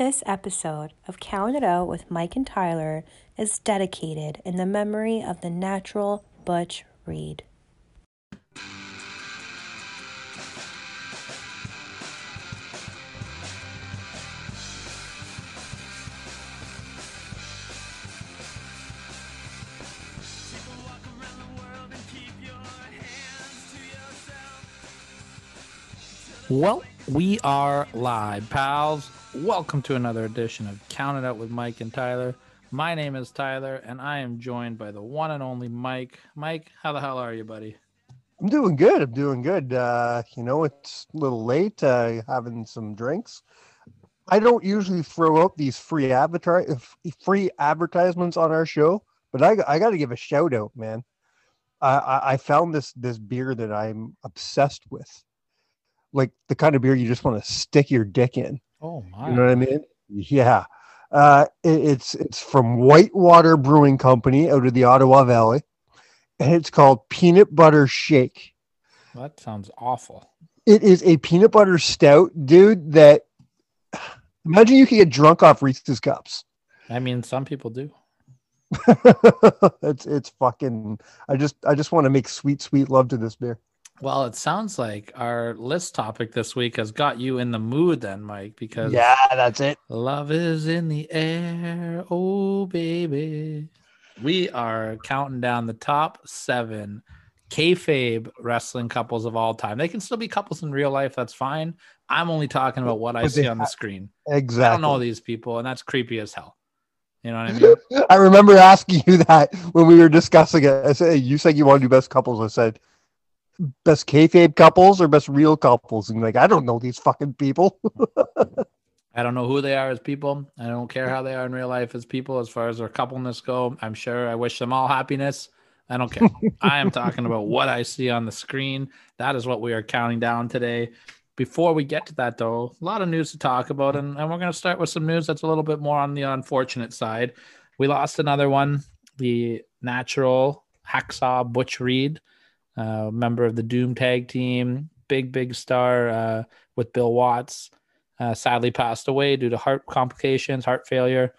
This episode of Count It Out with Mike and Tyler is dedicated in the memory of the natural Butch Reed. Well, we are live, pals. Welcome to another edition of Count It Out with Mike and Tyler. My name is Tyler, and I am joined by the one and only Mike. Mike, how the hell are you, buddy? I'm doing good. I'm doing good. Uh, you know, it's a little late, uh, having some drinks. I don't usually throw out these free avatar free advertisements on our show, but I, I got to give a shout out, man. I, I, I found this this beer that I'm obsessed with like the kind of beer you just want to stick your dick in. Oh my! You know what I mean? Yeah. Uh, it, it's it's from Whitewater Brewing Company out of the Ottawa Valley, and it's called Peanut Butter Shake. That sounds awful. It is a peanut butter stout, dude. That imagine you could get drunk off Reese's cups. I mean, some people do. it's it's fucking. I just I just want to make sweet sweet love to this beer. Well, it sounds like our list topic this week has got you in the mood, then, Mike, because yeah, that's it. Love is in the air, oh baby. We are counting down the top seven kayfabe wrestling couples of all time. They can still be couples in real life. That's fine. I'm only talking about what I see on the screen. Exactly. I don't know these people, and that's creepy as hell. You know what I mean? I remember asking you that when we were discussing it. I said, "You said you want to do best couples." I said, best kayfabe couples or best real couples? And like, I don't know these fucking people. I don't know who they are as people. I don't care how they are in real life as people. As far as their coupleness go, I'm sure I wish them all happiness. I don't care. I am talking about what I see on the screen. That is what we are counting down today. Before we get to that, though, a lot of news to talk about, and, and we're going to start with some news that's a little bit more on the unfortunate side. We lost another one, the natural hacksaw Butch Reed uh, member of the Doom Tag Team, big big star uh, with Bill Watts. Uh, sadly passed away due to heart complications, heart failure.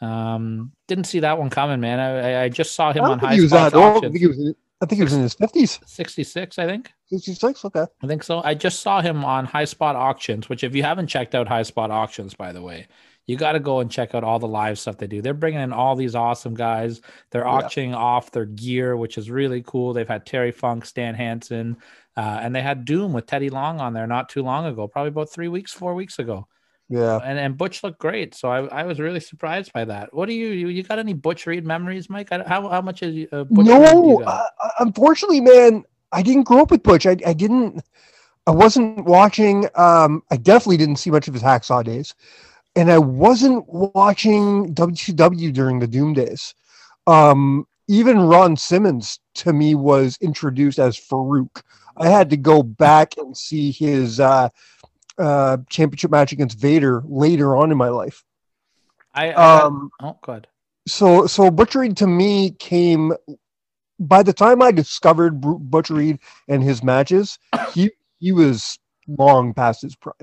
Um, didn't see that one coming, man. I, I just saw him on high spot auctions. I think, he was, I think he was in his fifties. Sixty six, I think. Sixty six, okay. I think so. I just saw him on high spot auctions, which if you haven't checked out high spot auctions, by the way, you got to go and check out all the live stuff they do. They're bringing in all these awesome guys. They're yeah. auctioning off their gear, which is really cool. They've had Terry Funk, Stan Hansen, uh, and they had Doom with Teddy Long on there not too long ago, probably about three weeks, four weeks ago. Yeah, and and Butch looked great, so I, I was really surprised by that. What do you you, you got any Butch Reed memories, Mike? How how much is uh, Butch no? Uh, unfortunately, man, I didn't grow up with Butch. I I didn't. I wasn't watching. Um, I definitely didn't see much of his hacksaw days and I wasn't watching WCW during the Doom days. Um, even Ron Simmons to me was introduced as Farouk. I had to go back and see his uh, uh, championship match against Vader later on in my life. I, I um, oh good. So so Butch Reed to me came by the time I discovered Butch Reed and his matches, he he was long past his prime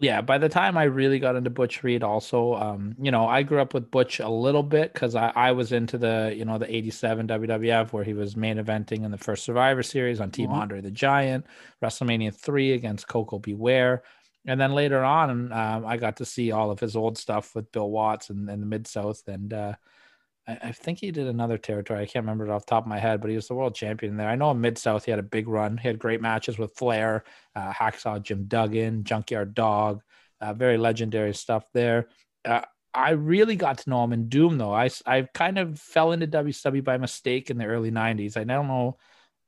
yeah, by the time I really got into Butch Reed, also, um, you know, I grew up with Butch a little bit because I, I was into the, you know, the 87 WWF where he was main eventing in the first Survivor Series on Team mm-hmm. Andre the Giant, WrestleMania 3 against Koko B. Ware. And then later on, um, I got to see all of his old stuff with Bill Watts and, and the Mid South. And, uh, I, I, think he did another territory. I can't remember it off the top of my head, but he was the world champion there. I know in Mid South he had a big run. He had great matches with Flair, uh, Hacksaw Jim Duggan, Junkyard Dog, uh, very legendary stuff there. Uh, I really got to know him in Doom though. I I kind of fell into WCW by mistake in the early '90s. I don't know,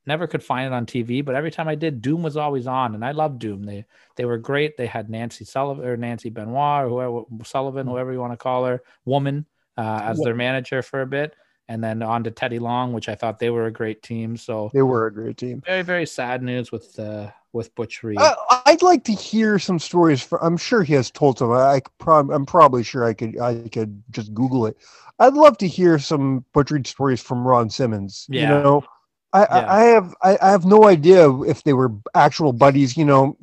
never could find it on TV, but every time I did, Doom was always on, and I loved Doom. They they were great. They had Nancy Sullivan or Nancy Benoit or whoever Sullivan, mm. whoever you want to call her, woman uh, as their manager for a bit, and then on to Teddy Long, which I thought they were a great team. So they were a great team. Very very sad news with uh, with Butch Reed. Uh, I'd like to hear some stories. For, I'm sure he has told some. I prob- I'm probably sure I could I could just Google it. I'd love to hear some Butch Reed stories from Ron Simmons. Yeah. You know, I, yeah. I, I have I, I, have no idea if they were actual buddies. You know,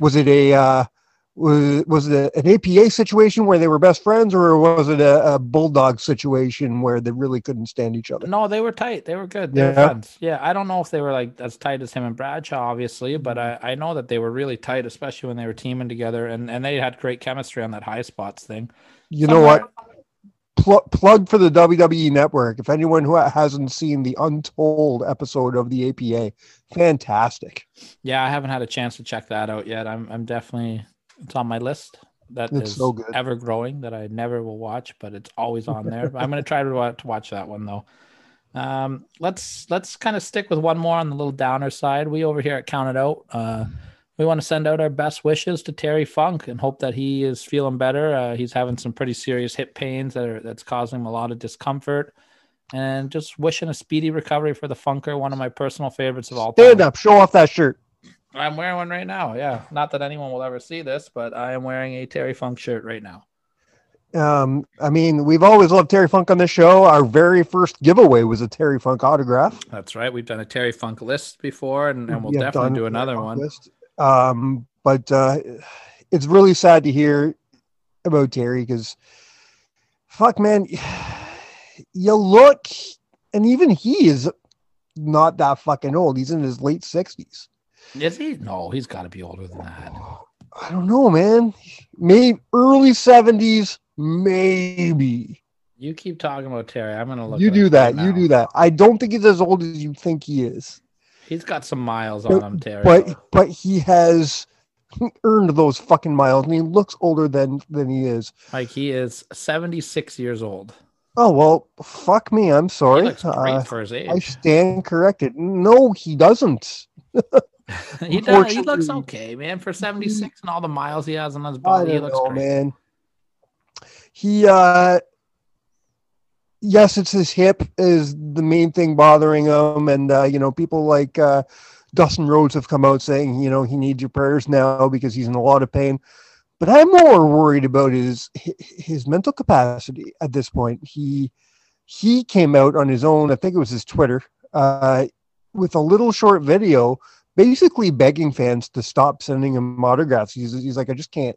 was it a uh, was was it an APA situation where they were best friends, or was it a, a bulldog situation where they really couldn't stand each other? No, they were tight. They were good. They were Yeah. friends. Yeah, I don't know if they were like as tight as him and Bradshaw, obviously, but I, I know that they were really tight, especially when they were teaming together, and and they had great chemistry on that high spots thing. You know what? Pl- plug for the WWE Network. If anyone who hasn't seen the Untold episode of the APA, fantastic. Yeah, I haven't had a chance to check that out yet. I'm I'm definitely it's on my list. That It's is so good. ever growing that I never will watch, but it's always on there. I'm gonna try to, watch that one though. Um, let's let's kind of stick with one more on the little downer side. We over here at Count It Out, uh, we want to send out our best wishes to Terry Funk and hope that he is feeling better. Uh, he's having some pretty serious hip pains that are that's causing him a lot of discomfort, and just wishing a speedy recovery for the Funker, one of my personal favorites of all time. Stand up, show off that shirt. I'm wearing one right now. Yeah. Not that anyone will ever see this, but I am wearing a Terry Funk shirt right now. Um, I mean, we've always loved Terry Funk on this show. Our very first giveaway was a Terry Funk autograph. That's right. We've done a Terry Funk list before, and, and we'll We definitely do another one. list. Um, but uh, it's really sad to hear about Terry because, fuck, man, you look, and even he is not that fucking old. He's in his late sixties. Is he? No, he's got to be older than that. I don't know, man. Maybe early seventies, maybe. You keep talking about Terry. I'm gonna look. you it do that. right you do that. I don't think he's as old as you think he is. He's got some miles But- on him, Terry. but but he has earned those fucking miles and he looks older than than he is like he is 76 years old. oh well fuck me i'm He sorry looks great Uh, for his age. i stand corrected no he doesn't he does. He looks okay, man. For 76 and all the miles he has on his body, he looks know great. man he uh yes it's his hip is the main thing bothering him and uh you know people like uh dustin rhodes have come out saying you know he needs your prayers now because he's in a lot of pain but i'm more worried about his his mental capacity at this point he he came out on his own i think it was his twitter uh with a little short video basically begging fans to stop sending him autographs. He's, he's like i just can't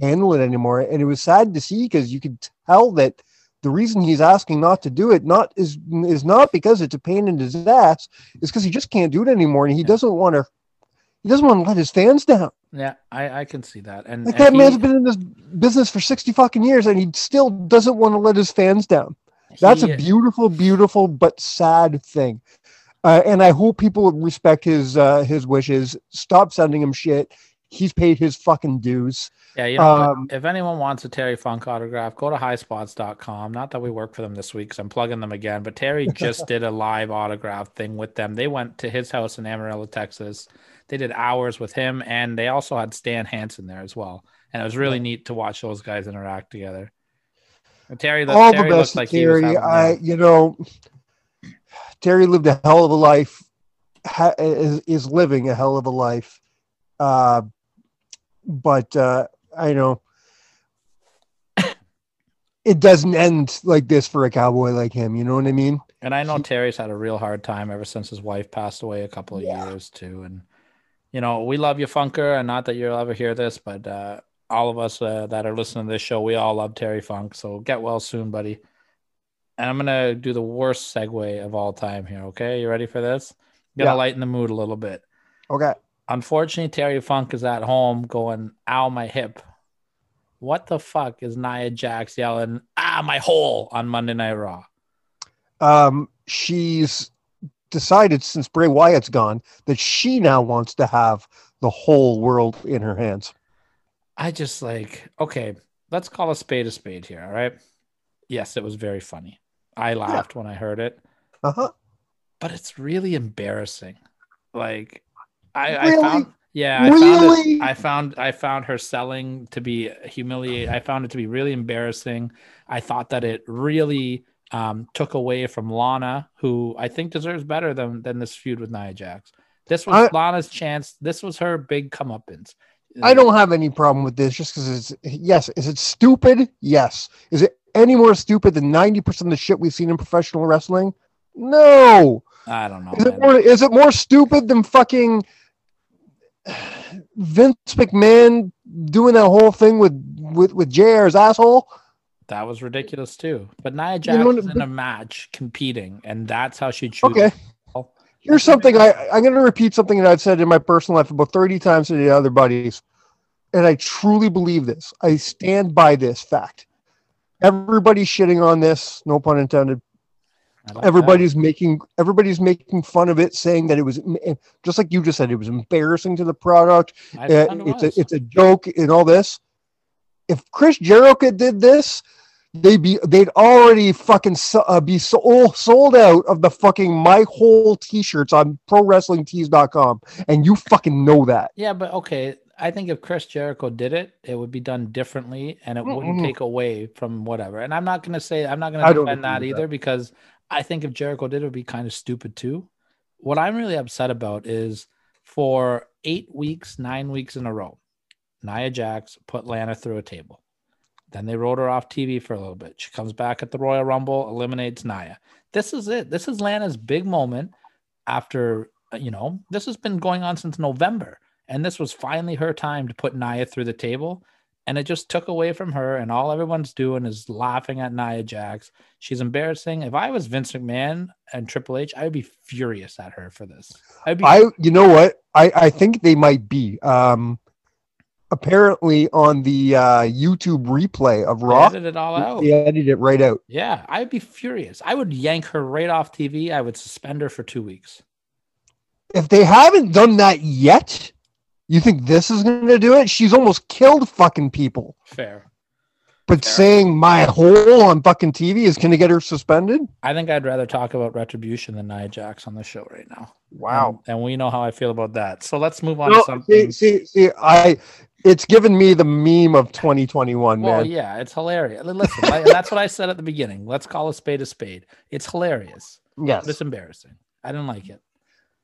handle it anymore. And it was sad to see because you could tell that the reason he's asking not to do it not is is not because it's a pain in his ass is because he just can't do it anymore and he Yeah. doesn't want to he doesn't want to let his fans down. Yeah, I, I can see that. And, like and that he- man's been in this business for 60 fucking years and he still doesn't want to let his fans down. That's he- a beautiful beautiful but sad thing uh, and i hope people respect his uh his wishes stop sending him shit he's paid his fucking dues Yeah, you know. Um, if anyone wants a Terry Funk autograph, go to highspots.com. Not that we work for them this week, because I'm plugging them again, but Terry just did a live autograph thing with them. They went to his house in Amarillo, Texas. They did hours with him, and they also had Stan Hansen there as well. And it was really neat to watch those guys interact together. And Terry, look- all Terry the best like to he was Terry. I, you know, Terry lived a hell of a life. Ha, is, is living a hell of a life. Uh, but uh, I know it doesn't end like this for a cowboy like him. You know what I mean? And I know Terry's had a real hard time ever since his wife passed away a couple of Yeah. years too. And you know, we love you, Funker, and not that you'll ever hear this, but uh, all of us uh, that are listening to this show, we all love Terry Funk. So get well soon, buddy. And I'm gonna do the worst segue of all time here. Okay, you ready for this? Gonna Yeah. lighten the mood a little bit. Okay. Unfortunately, Terry Funk is at home going, "Ow, my hip." What the fuck is Nia Jax yelling, "Ah, my hole" on Monday Night Raw? Um, she's decided since Bray Wyatt's gone that she now wants to have the whole world in her hands. I just like, okay, let's call a spade a spade here. All right. Yes, it was very funny. I laughed when I heard it, Uh huh. but it's really embarrassing. Like, I, I found, yeah, I found it. I found, I found her selling to be humiliate. I found it to be really embarrassing. I thought that it really um, took away from Lana, who I think deserves better than than this feud with Nia Jax. This was I- Lana's chance. This was her big comeuppance. I don't have any problem with this just because it's yes. Is it stupid? Yes. Is it any more stupid than 90% of the shit we've seen in professional wrestling? No. I don't know. Is it more is it more stupid than fucking Vince McMahon doing that whole thing with with with JR's asshole. That was ridiculous too. But Nia Jax know, is in a match competing, and that's how she chooses. Okay. Here's something I, I'm going to repeat something that I've said in my personal life about 30 times to the other buddies. And I truly believe this. I stand by this fact. Everybody's shitting on this, no pun intended. Like Everybody's making everybody's making fun of it, saying that it was just like you just said, it was embarrassing to the product. Uh, it it's a it's a joke and all this. If Chris Jericho did this, they'd be they'd already fucking so- uh, be sold sold out of the fucking my whole t-shirts on prowrestlingtees.com and you fucking know that. Yeah, but okay. I think if Chris Jericho did it, it would be done differently and it wouldn't take away from whatever. And I'm not going to say, I'm not gonna defend that either because I think if Jericho did it, it would be kind of stupid too. What I'm really upset about is for eight weeks, nine weeks in a row, Nia Jax put Lana through a table. Then they wrote her off TV for a little bit. She comes back at the Royal Rumble, eliminates Nia. This is it. This is Lana's big moment after, you know, this has been going on since November. And this was finally her time to put Nia through the table. And it just took away from her. And all everyone's doing is laughing at Nia Jax. She's embarrassing. If I was Vince McMahon and Triple H, I would be furious at her for this. I'd be I you know what? I I think they might be um apparently on the uh YouTube replay of they Raw. edited it all out. They edited it right out. Yeah, I'd be furious. I would yank her right off TV. I would suspend her for two weeks. If they haven't done that yet, you think this is going to do it? She's almost killed fucking people. Fair. But Fair. saying my hole on fucking TV is going to get her suspended? I think I'd rather talk about retribution than Nia Jax on the show right now. Wow. And, and we know how I feel about that. So let's move on No, to something. see, see, see, I it's given me the meme of 2021, well, man. yeah, it's hilarious. Listen, and that's what I said at the beginning. Let's call a spade a spade. It's hilarious, Yes. but it's embarrassing. I didn't like it.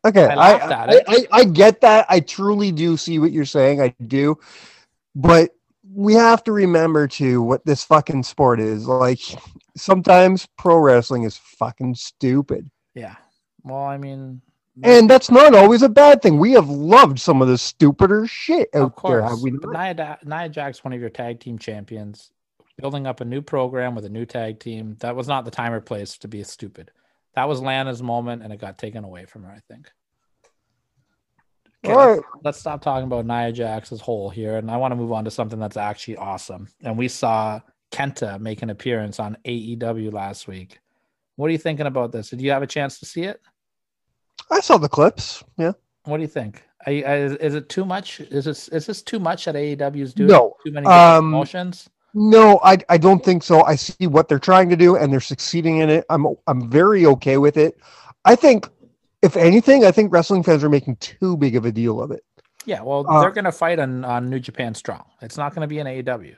Okay, I I, I. I, get that. I truly do see what you're saying. I do. But we have to remember too what this fucking sport is. Like sometimes pro wrestling is fucking stupid. Yeah. Well, I mean, And that's not always a bad thing. We have loved some of the stupider shit out of course, there, have we not? Nia, Nia Jax, one of your tag team champions, building up a new program with a new tag team. That was not the time or place to be stupid. That was Lana's moment, and it got taken away from her. I think. Okay, let's, let's stop talking about Nia Jax's hole here, and I want to move on to something that's actually awesome. And we saw Kenta make an appearance on AEW last week. What are you thinking about this? Did you have a chance to see it? I saw the clips. Yeah. What do you think? Are you, is, is it too much? Is this is this too much that AEW is doing? No. Too many Um, promotions? No, I I don't think so. I see what they're trying to do and they're succeeding in it. I'm I'm very okay with it. I think if anything, I think wrestling fans are making too big of a deal of it. Yeah, well, uh, they're going to fight on, on New Japan Strong. It's not going to be an AEW.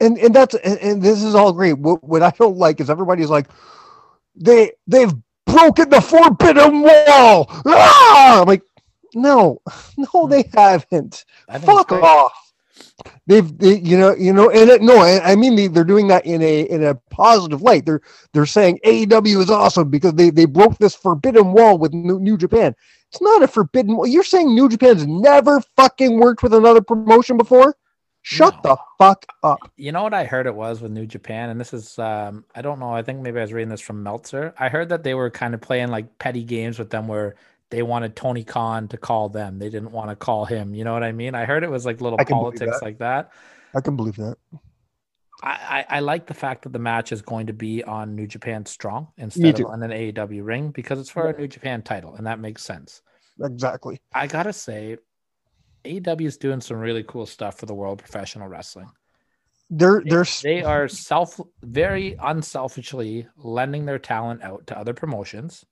And and that's and, and this is all great. What what I don't like is everybody's like they they've broken the forbidden wall. Ah! I'm like, no, no, they haven't. Think it's Fuck off. They've, they, you know, you know, and it, no, I, I mean they, they're doing that in a in a positive light. They're they're saying AEW is awesome because they they broke this forbidden wall with New, New Japan. It's not a forbidden wall. You're saying New Japan's never fucking worked with another promotion before? Shut No. the fuck up. You know what I heard it was with New Japan, and this is um, I don't know. I think maybe I was reading this from Meltzer. I heard that they were kind of playing like petty games with them, where they wanted Tony Khan to call them. They didn't want to call him. You know what I mean? I heard it was like little I can believe politics that. like that. I can believe that. I, I, I like the fact that the match is going to be on New Japan Strong instead of on an AEW ring because it's for a New Japan title, and that makes sense. Exactly. I gotta say, AEW is doing some really cool stuff for the world professional wrestling. They're they're They are self very unselfishly lending their talent out to other promotions.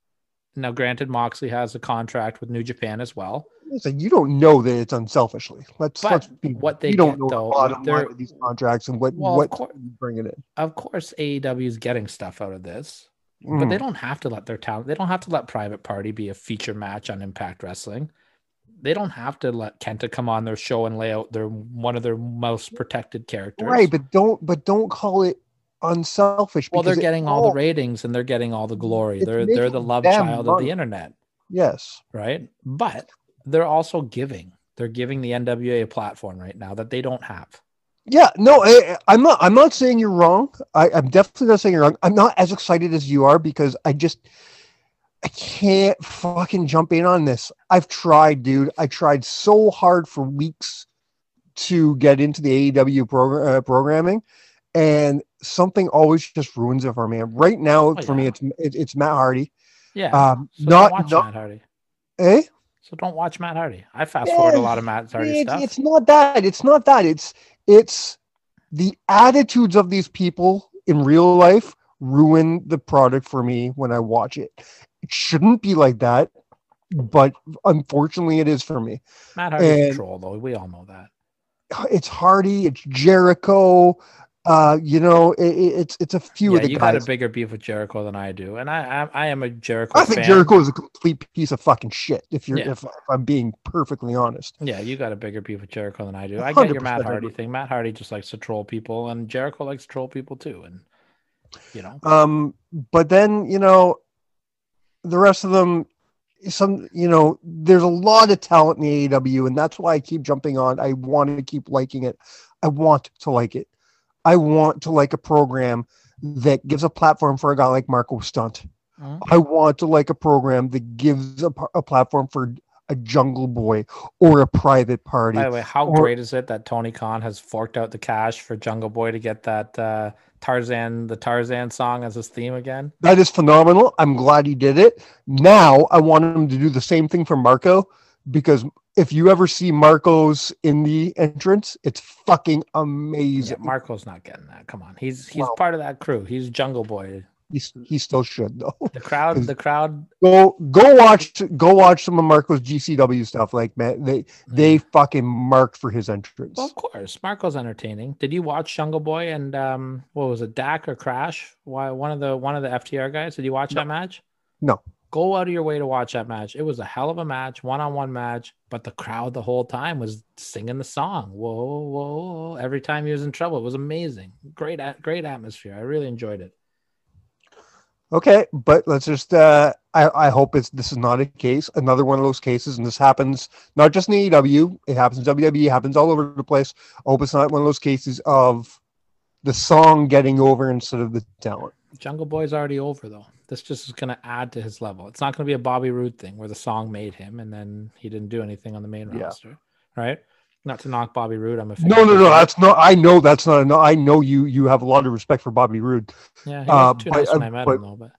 Now, granted, Moxley has a contract with New Japan as well. listen, you don't know that it's unselfishly. Let's But let's be what they you don't get, know though, the bottom line of these contracts and what Well, what bringing in. Of course, AEW is getting stuff out of this, but Mm. they don't have to let their talent. They don't have to let Private Party be a feature match on Impact Wrestling. They don't have to let Kenta come on their show and lay out their one of their most protected characters. Right, but don't but don't call it unselfish. well, they're it getting all the ratings and they're getting all the glory. They're they're the love child of the internet, Yes. right? But they're also giving. They're giving the NWA a platform right now that they don't have. Yeah, no, I, I'm not. I'm not saying you're wrong. I, I'm definitely not saying you're wrong. I'm not as excited as you are because I just I can't fucking jump in on this. I've tried, dude. I tried so hard for weeks to get into the AEW progr- uh, programming, and something always just ruins it for me. Right now, Oh, for me, it's it, it's Matt Hardy. Yeah. Um, so not don't watch not Matt Hardy. eh? So don't watch Matt Hardy. I fast forward a lot of Matt Hardy it's, stuff. it's not that. It's not that. It's it's the attitudes of these people in real life ruin the product for me when I watch it. It shouldn't be like that, but unfortunately, it is for me. Matt Hardy's a and- troll, though. We all know that. It's Hardy. It's Jericho. Uh, you know, it, it- it's it's a few yeah, of the you got a bigger beef with Jericho than I do, and I I, I am a Jericho. I think fan. Jericho is a complete piece of fucking shit. If you're Yeah. if, if I'm being perfectly honest. Yeah, you got a bigger beef with Jericho than I do. I get your Matt Hardy thing. Matt Hardy just likes to troll people, and Jericho likes to troll people too. And you know, Um, but then you know, the rest of them, some you know, there's a lot of talent in the AEW, and that's why I keep jumping on. I want to keep liking it. I want to like it. I want to like a program that gives a platform for a guy like Marko Stunt. Mhm. I want to like a program that gives a platform for a Jungle Boy or a Private Party. by the way, how or- great is it that Tony Khan has forked out the cash for Jungle Boy to get that uh, Tarzan, the Tarzan song as his theme again? That is phenomenal. I'm glad he did it. Now I want him to do the same thing for Marko because if you ever see Marko's in the entrance, it's fucking Yeah, amazing. Marko's not getting that. Come on, he's he's part of that crew. He's Jungle Boy. He's, he still should though. The crowd, the crowd. Go go watch go watch some of Marko's GCW stuff. Like man, they they fucking marked for his entrance. Well, of course, Marko's entertaining. Did you watch Jungle Boy and um, what was it, Dax or Cash? Why one of the one of the FTR guys? Did you watch that match? No. Go out of your way to watch that match. It was a hell of a match, one on one match. But the crowd the whole time was singing the song. Whoa, whoa, whoa! Every time he was in trouble, it was amazing. Great, great atmosphere. I really enjoyed it. Okay, but let's just uh I, I hope it's this is not a case, another one of those cases, and this happens not just in AEW, it happens in WWE, happens all over the place. I hope it's not one of those cases of the song getting over instead of the talent. Jungle Boy's already over though. This just is going to add to his level. It's not going to be a Bobby Roode thing where the song made him and then he didn't do anything on the main Yeah. roster, right? Not to knock Bobby Roode. I'm a fan. No, no, no, that's not I know that's not no, I know you you have a lot of respect for Bobby Roode. yeah. He uh, was too but- when uh, I met but- him though, but.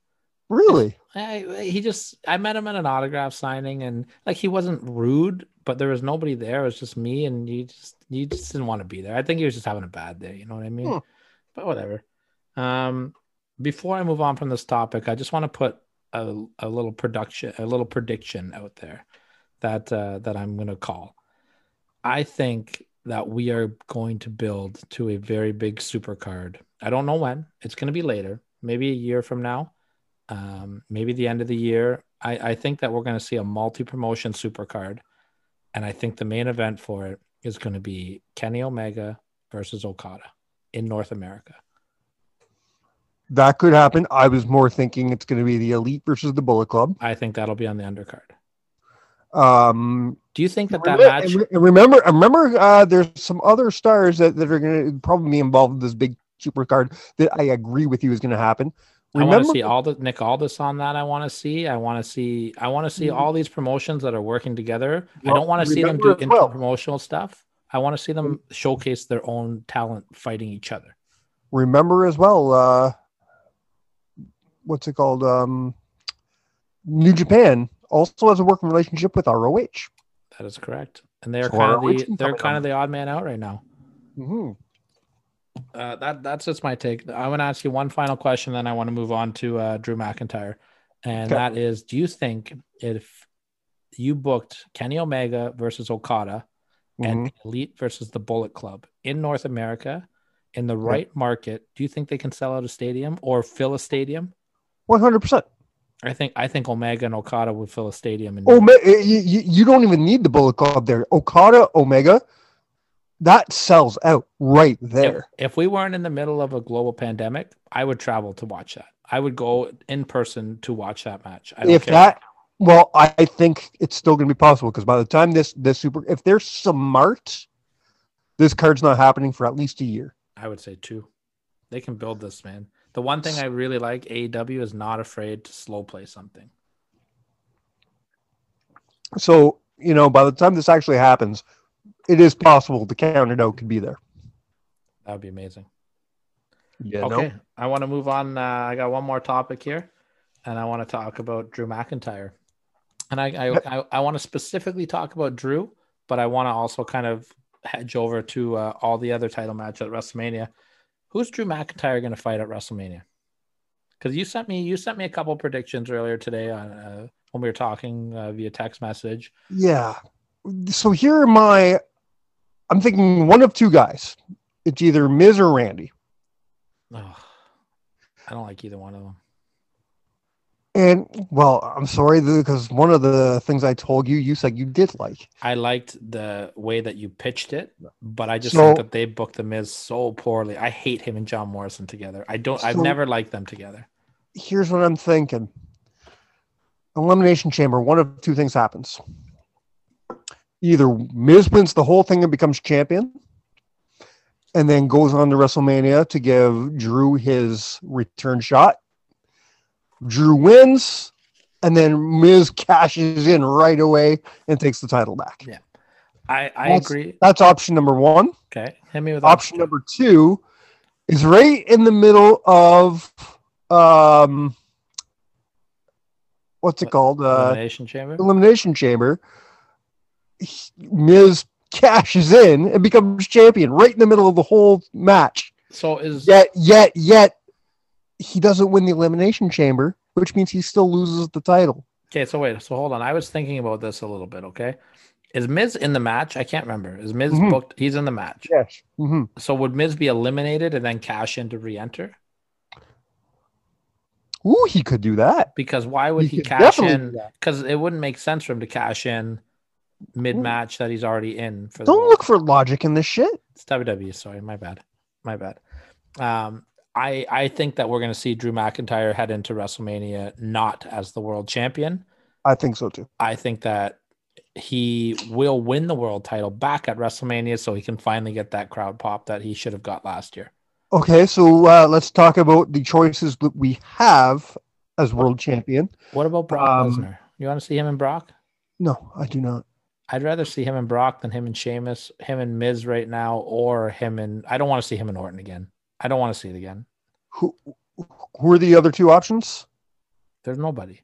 Really? I, he just I met him at an autograph signing and like he wasn't rude, but there was nobody there. It was just me and you just you just didn't want to be there. I think he was just having a bad day, you know what I mean? Hmm. But whatever. Um before I move on from this topic, I just want to put a, a little production a little prediction out there that uh that I'm gonna call. I think that we are going to build to a very big super card. I don't know when. It's gonna be later, maybe a year from now um, maybe the end of the year. I, I think that we're going to see a multi promotion supercard. And I think the main event for it is going to be Kenny Omega versus Okada in North America. That could happen. I was more thinking it's gonna be the elite versus the bullet club. I think that'll be on the undercard. Um Do you think that that Remem- match? and remember, remember, uh, there's some other stars that, that are going to probably be involved in this big super card that I agree with you is going to happen. I want Remember, to see all the Nick Aldis on that. I want to see. I want to see. I want to see Mhm. all these promotions that are working together. I don't want to see them do remember well- inter-promotional stuff. I want to see them showcase their own talent fighting each other. remember as well. Uh, what's it called? Um, New Japan also has a working relationship with ROH. That is correct. And they're So kind of the they're kind on of the odd man out right now. Mhm. Uh, that that's just my take. I want to ask you one final question, then I want to move on to uh, Drew McIntyre, and Okay. that is: Do you think if you booked Kenny Omega versus Okada and Mhm. the Elite versus the Bullet Club in North America in the right market, do you think they can sell out a stadium or fill a stadium? 100%. I think I think Omega and Okada would fill a stadium. In Ome- eh, you, you you don't even need the Bullet Club there. Okada, Omega, that sells out right there. if we weren't in the middle of a global pandemic, I would travel to watch that. I would go in person to watch that match. I don't If care. that, Well, I I think it's still going to be possible because by the time this this super, if they're smart, this card's not happening for at least a year. I would say two. They can build this, man. The one thing I really like, AEW is not afraid to slow play something. So you know, by the time this actually happens, it is possible the counter note could be there. That would be amazing. Yeah. Okay, I want to move on. Uh, I got one more topic here, and I want to talk about Drew McIntyre. And I I, I, I want to specifically talk about Drew, but I want to also kind of hedge over to uh, all the other title match at WrestleMania. Who's Drew McIntyre going to fight at WrestleMania? Because you sent me you sent me a couple predictions earlier today on uh, when we were talking uh, via text message. Yeah. So here are my. I'm thinking one of two guys. It's either Miz or Randy. Oh, I don't like either one of them. And well, I'm sorry because one of the things I told you, you said you did like. I liked the way that you pitched it, but I just So- think that they booked the Miz so poorly. I hate him and John Morrison together. I don't. I've never liked them together. Here's what I'm thinking. Elimination Chamber. One of two things happens. Either Miz wins the whole thing and becomes champion, and then goes on to WrestleMania to give Drew his return shot. Drew wins, and then Miz cashes in right away and takes the title back. Yeah. I I That's- agree. That's option number one. Okay, hit me with option number two is right in the middle of um what's it called uh Elimination Chamber. elimination chamber Miz cashes in and becomes champion right in the middle of the whole match So is yet yet yet he doesn't win the elimination chamber which means he still loses the title okay. So wait. So hold on. I was thinking about this a little bit. Okay, is Miz in the match? I can't remember. Is Miz Mhm. booked? He's in the match. yes hmm So would Miz be eliminated and then cash in to re-enter? Ooh, he could do that Because why would he, could cash in? Because it wouldn't make sense for him to cash in mid-match that he's already in. For the don't look for logic in this shit It's WWE. Sorry, my bad. My bad. Um, I I think that we're going to see Drew McIntyre head into WrestleMania not as the world champion. I think so too I think that he will win the world title back at WrestleMania, so he can finally get that crowd pop that he should have got last year. Okay, so uh, let's talk about the choices that we have as world champion. What about Brock Um, Lesnar? You want to see him and Brock? No, I do not. I'd rather see him and Brock than him and Sheamus, him and Miz right now, or him and I don't want to see him and Orton again. I don't want to see it again. Who who are the other two options? There's nobody.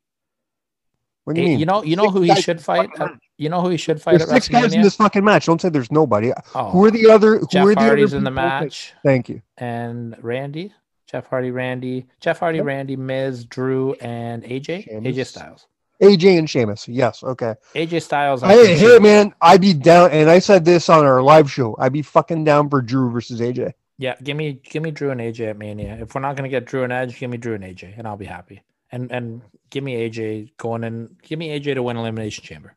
What do you mean? You know, you know Six who he should fight. at- you know who he should fight There's at six guys in this fucking match. Don't say there's nobody. Oh, Who are the other? Who Jeff are the Hardy's other in the match, Thank you. and Randy, Jeff Hardy, Randy, Jeff Hardy, Yep. Randy, Miz, Drew, and AJ, AJ Styles. AJ and Sheamus. Yes. Okay. AJ Styles. I Hey, hey, man. I'd be down, and I said this on our live show. I'd be fucking down for Drew versus AJ. Yeah, give me give me Drew and AJ at Mania. If we're not gonna get Drew and Edge, give me Drew and AJ, and I'll be happy. And and give me AJ going in. Give me AJ to win Elimination Chamber.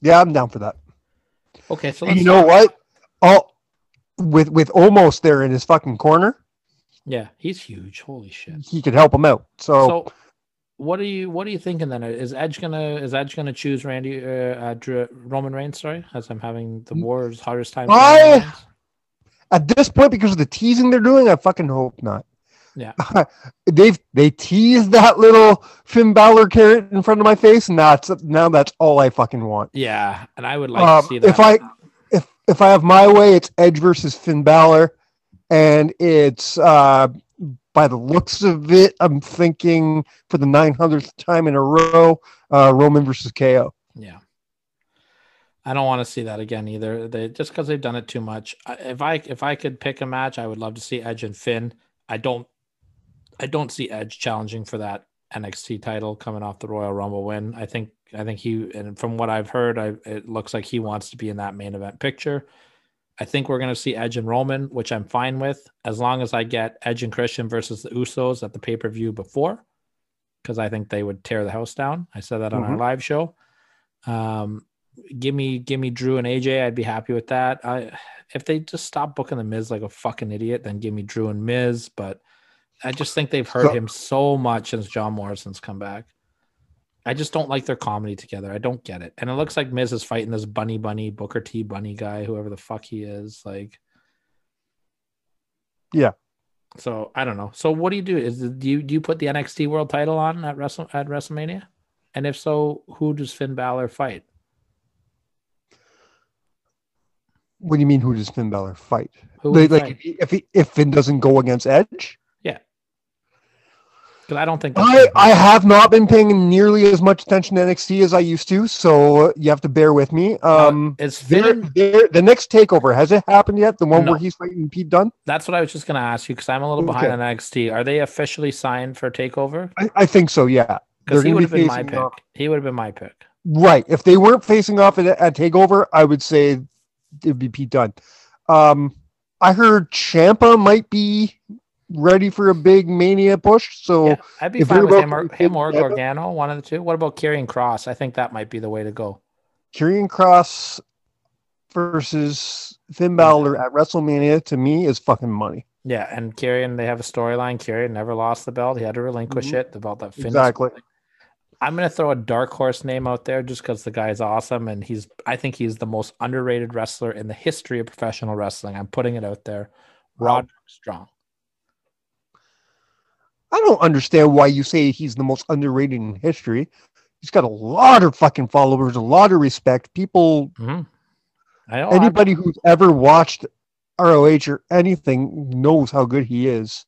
Yeah, I'm down for that. Okay, so let's you know what? Oh, with with Omos there in his fucking corner, Yeah, he's huge. Holy shit. he could help him out. So, So, what are you what are you thinking then? Is Edge gonna is Edge gonna choose Randy uh, uh Drew, Roman Reigns? Sorry, as I'm having the war's hardest time. I- at this point, because of the teasing they're doing, I fucking hope not. Yeah. They've they teased that little Finn Balor carrot in front of my face, and that's now that's all I fucking want. Yeah, and I would like Um, to see that. if I if if I have my way, it's Edge versus Finn Balor, and it's uh by the looks of it, I'm thinking for the 900th time in a row, uh Roman versus KO. Yeah. I don't want to see that again either. They just because they've done it too much. If I if I could pick a match, I would love to see Edge and Finn. I don't I don't see Edge challenging for that NXT title coming off the Royal Rumble win. I think I think he and from what I've heard, I it looks like he wants to be in that main event picture. I think we're going to see Edge and Roman, which I'm fine with, as long as I get Edge and Christian versus the Usos at the pay per view before, because I think they would tear the house down. I said that on our Mhm. live show. Um, give me give me Drew and AJ. I'd be happy with that. I if they just stop booking the Miz like a fucking idiot, then give me Drew and Miz. But I just think they've hurt So- him so much since John Morrison's come back. I just don't like their comedy together. I don't get it. And it looks like Miz is fighting this bunny bunny Booker T bunny guy, whoever the fuck he is. Like, Yeah. So I don't know. So what do you do? Is do you do you put the NXT World Title on at Wrestle at WrestleMania? And if so, who does Finn Balor fight? What do you mean? Who does Finn Balor fight? Who Like, fight? if he, if Finn doesn't go against Edge, I don't think I I have not been paying nearly as much attention to NXT as I used to, so you have to bear with me. Um, is there- Finn there- the next takeover has it happened yet? The one No. where he's fighting Pete Dunne? That's what I was just gonna ask you because I'm a little behind Okay. on NXT. Are they officially signed for Takeover? I, I think so. Yeah, Because he would have be been my pick. off- He would have been my pick. Right. If they weren't facing off at, at Takeover, I would say it'd be Pete Dunne. Um, I heard Ciampa might be ready for a big Mania push. So Yeah, I'd be fine with him or him or Gargano, one of the two. What about Karrion Kross? I think that might be the way to go. Karrion Kross versus Finn Balor at WrestleMania to me is fucking money. Yeah, and Karrion, they have a storyline. Karrion never lost the belt. He had to relinquish Mhm. it. The belt that Finn Exactly. I'm gonna throw a dark horse name out there just because the guy's awesome and he's I think he's the most underrated wrestler in the history of professional wrestling. I'm putting it out there. Wow. Roderick Strong. I don't understand why you say he's the most underrated in history. He's got a lot of fucking followers, a lot of respect. People, Mhm. I I'm- anybody who's ever watched ROH or anything knows how good he is.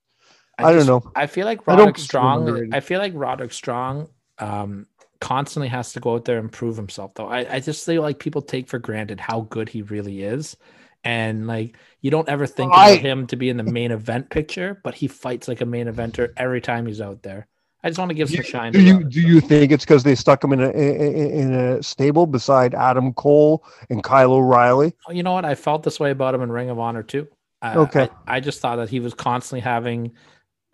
I, don't just- know. I feel like Roderick him Strong. I feel like Roderick Strong um, constantly has to go out there and prove himself. Though I, I just feel like people take for granted how good he really is, and like you don't ever think I- him to be in the main event picture, but he fights like a main eventer every time he's out there. I just want to give some shine. Do you do you think it's because they stuck him in a in in a stable beside Adam Cole and Kyle O'Reilly? You know what? I felt this way about him in Ring of Honor too. I- Okay. I, I just thought that he was constantly having,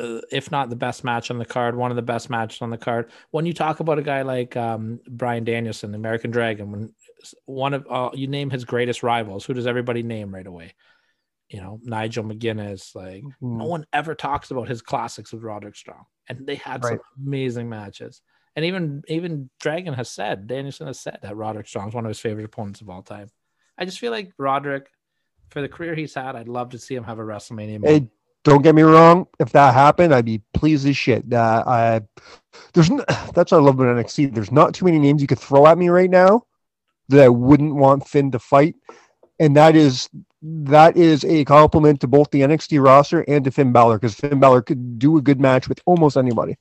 uh, if not the best match on the card, one of the best matches on the card. When you talk about a guy like um, Bryan Danielson, the American Dragon, when one of uh, you name his greatest rivals, who does everybody name right away? You know, Nigel McGuinness. Like no Mm, one ever talks about his classics with Roderick Strong, and they had Right. some amazing matches. And even even Dragon has said, Danielson has said that Roderick Strong is one of his favorite opponents of all time. I just feel like Roderick, for the career he's had, I'd love to see him have a WrestleMania. Hey, don't get me wrong. If that happened, I'd be pleased as shit. Uh, I there's that's what I love about NXT. There's not too many names you could throw at me right now that I wouldn't want Finn to fight, and that is that is a compliment to both the NXT roster and to Finn Balor because Finn Balor could do a good match with almost anybody.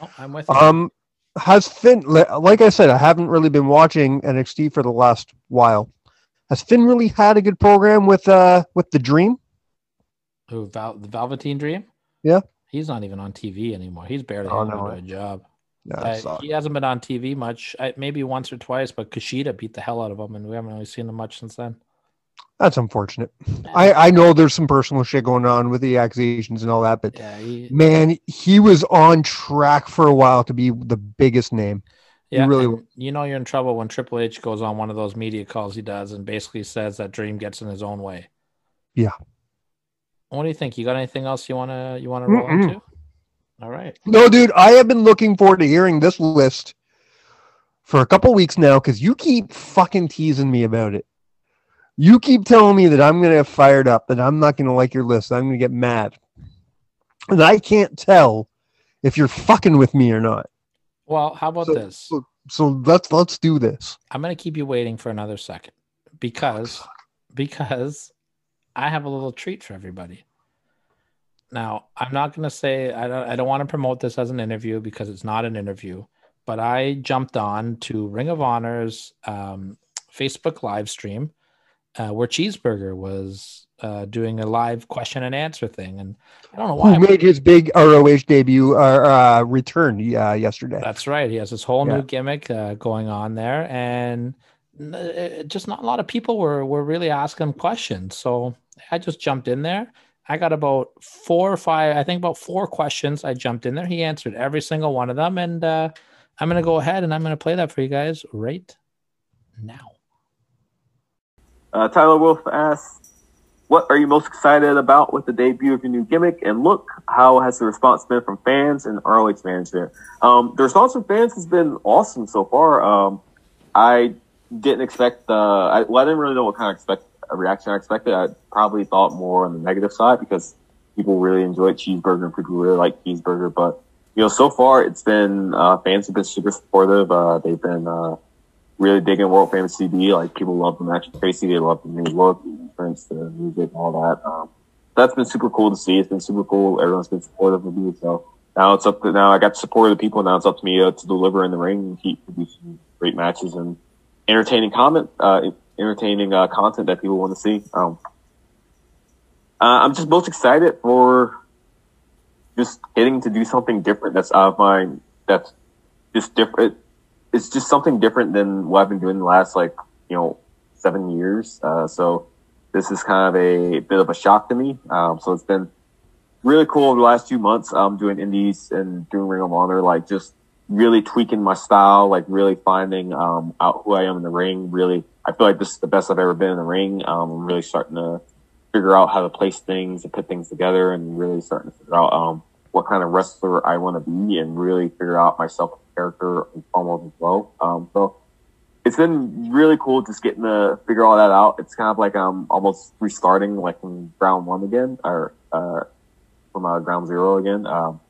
Oh, I'm with you. Um, has Finn, like I said, I haven't really been watching NXT for the last while. Has Finn really had a good program with uh with the Dream? Who Val- the Velveteen Dream? Yeah. he's not even on TV anymore. He's barely Oh, no a job. No, Uh, he hasn't been on TV much. Uh, maybe once or twice, but Kushida beat the hell out of him, and we haven't really seen him much since then. That's unfortunate. I I know there's some personal shit going on with the accusations and all that, but Yeah, he, man, he was on track for a while to be the biggest name. He yeah. really you know you're in trouble when Triple H goes on one of those media calls he does and basically says that Dream gets in his own way. Yeah. What do you think? You got anything else you wanna you wanna roll Mm-mm. into? All right. No, dude, I have been looking forward to hearing this list for a couple weeks now because you keep fucking teasing me about it. You keep telling me that I'm gonna get fired up, that I'm not gonna like your list, I'm gonna get mad, and I can't tell if you're fucking with me or not. Well, how about So- this? so- So let's let's do this. I'm gonna keep you waiting for another second because because I have a little treat for everybody. Now, I'm not gonna say I don't I don't want to promote this as an interview because it's not an interview, but I jumped on to Ring of Honor's um, Facebook live stream uh, where Cheeseburger was uh, doing a live question and answer thing, and I don't know why. Who made his big ROH debut or uh, return uh, yesterday? That's right. He has this whole Yeah. new gimmick uh, going on there, and uh, just not a lot of people were were really asking questions. So I just jumped in there. I got about four or five, I think about four questions. I jumped in there. He answered every single one of them, and uh, I'm gonna go ahead and I'm gonna play that for you guys right now. Uh, Tyler Wolf asks, what are you most excited about with the debut of your new gimmick and look? How has the response been from fans and ROH management? Um, the response from fans has been awesome so far. Um, I didn't expect the, I, well, I didn't really know what kind of expect a reaction I expected. I probably thought more on the negative side because people really enjoyed cheeseburger and people really like cheeseburger. But you know, so far it's been uh, fans have been super supportive. Uh, they've been uh, really digging World Famous CB. Like people love the match Tracy. They love the new look, the reference, the music, and all that. Um, that's been super cool to see. It's been super cool. Everyone's been supportive of me. So now it's up to now I got the support of the people. Now it's up to me uh, to deliver in the ring and keep producing great matches and entertaining comment, uh, entertaining uh, content that people want to see. Um, uh, I'm just most excited for just getting to do something different that's out of my that's just different. It's just something different than what I've been doing the last like you know seven years. Uh, so this is kind of a bit of a shock to me. Um, so it's been really cool over the last few months. Um, doing indies and doing Ring of Honor, like just really tweaking my style, like really finding um, out who I am in the ring. Really, I feel like this is the best I've ever been in the ring. Um, I'm really starting to figure out how to place things and put things together and really starting to figure out um, what kind of wrestler I want to be and really figure out myself character almost as well. Um, so it's been really cool just getting to figure all that out. It's kind of like I'm almost restarting like from ground one again or uh, from uh, ground zero again. Um,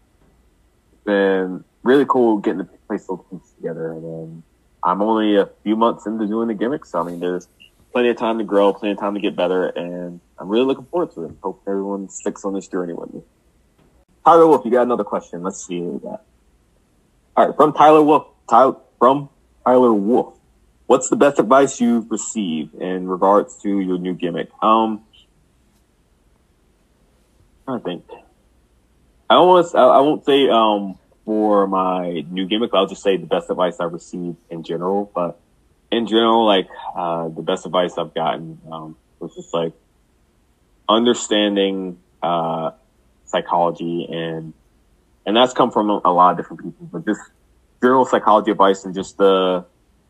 been really cool getting to place those pieces together. And then I'm only a few months into doing the gimmicks. so I mean, there's plenty of time to grow, plenty of time to get better, and I'm really looking forward to it. Hope everyone sticks on this journey with me. Tyler Wolf, you got another question. Let's see what we got. All right, from Tyler Wolf. Tyler, from Tyler Wolf. What's the best advice you've received in regards to your new gimmick? Um, I think. I want to, I won't say um for my new gimmick. I'll just say the best advice I've received in general. But in general, like uh, the best advice I've gotten um, was just like understanding uh, psychology and and that's come from a lot of different people, but just general psychology advice and just the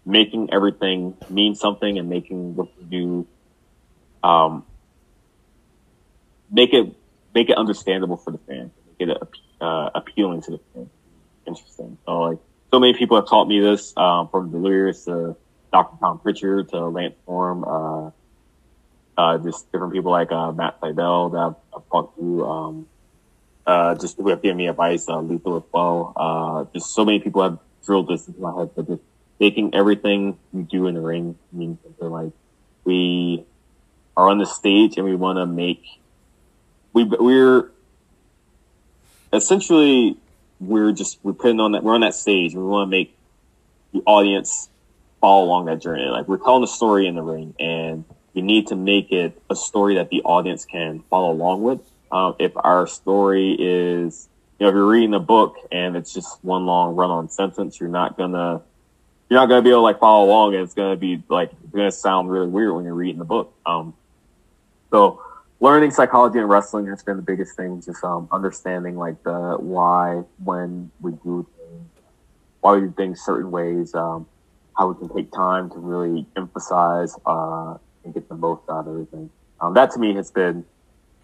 making everything mean something and making what you do, um, make it make it understandable for the fan, make it uh, appealing to the fan. Interesting. So like so many people have taught me this, um, from Delirious to Dr. Tom Prichard to Lance Storm, uh, uh, just different people like uh, Matt Sydal that I've, I've talked to, um, uh, just who have given me advice, uh, Lethal as well. Uh, just so many people have drilled this into my head, but just making everything you do in the ring mean something like we are on the stage and we want to make, we, we're essentially, we're just, we're putting on that, we're on that stage. We want to make the audience follow along that journey. Like we're telling a story in the ring and we need to make it a story that the audience can follow along with. Um, if our story is, you know, if you're reading a book and it's just one long run on sentence, you're not gonna, you're not gonna be able to like follow along and it's gonna be like, it's gonna sound really weird when you're reading the book. Um, so learning psychology and wrestling has been the biggest thing. Just, um, understanding like the why, when we do things, why we do things certain ways, um, how we can take time to really emphasize, uh, and get the most out of everything. Um, that to me has been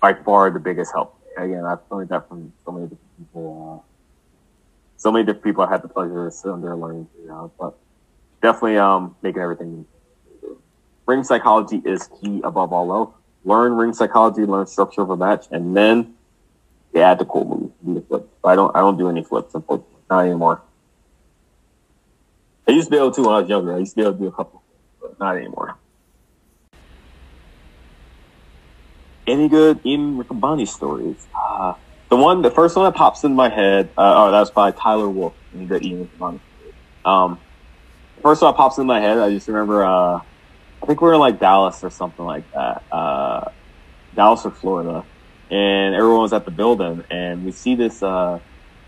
by far the biggest help. Again, I've learned that from so many different people. Uh, so many different people I had the pleasure of sitting there learning, you know, but definitely, um, making everything. Ring psychology is key above all else. Learn ring psychology, learn structure of a match, and then you add the cool moves, do the flips. I don't, I don't do any flips, unfortunately, not anymore. I used to be able to when I was younger. I used to be able to do a couple, but not anymore. Any good Ian Riccaboni stories? Uh, the one, the first one that pops in my head, uh, oh, that was by Tyler Wolf. Any good Ian Riccaboni? Um, first one that pops in my head, I just remember, uh, I think we were in like Dallas or something like that. Uh, Dallas or Florida. And everyone was at the building and we see this, uh,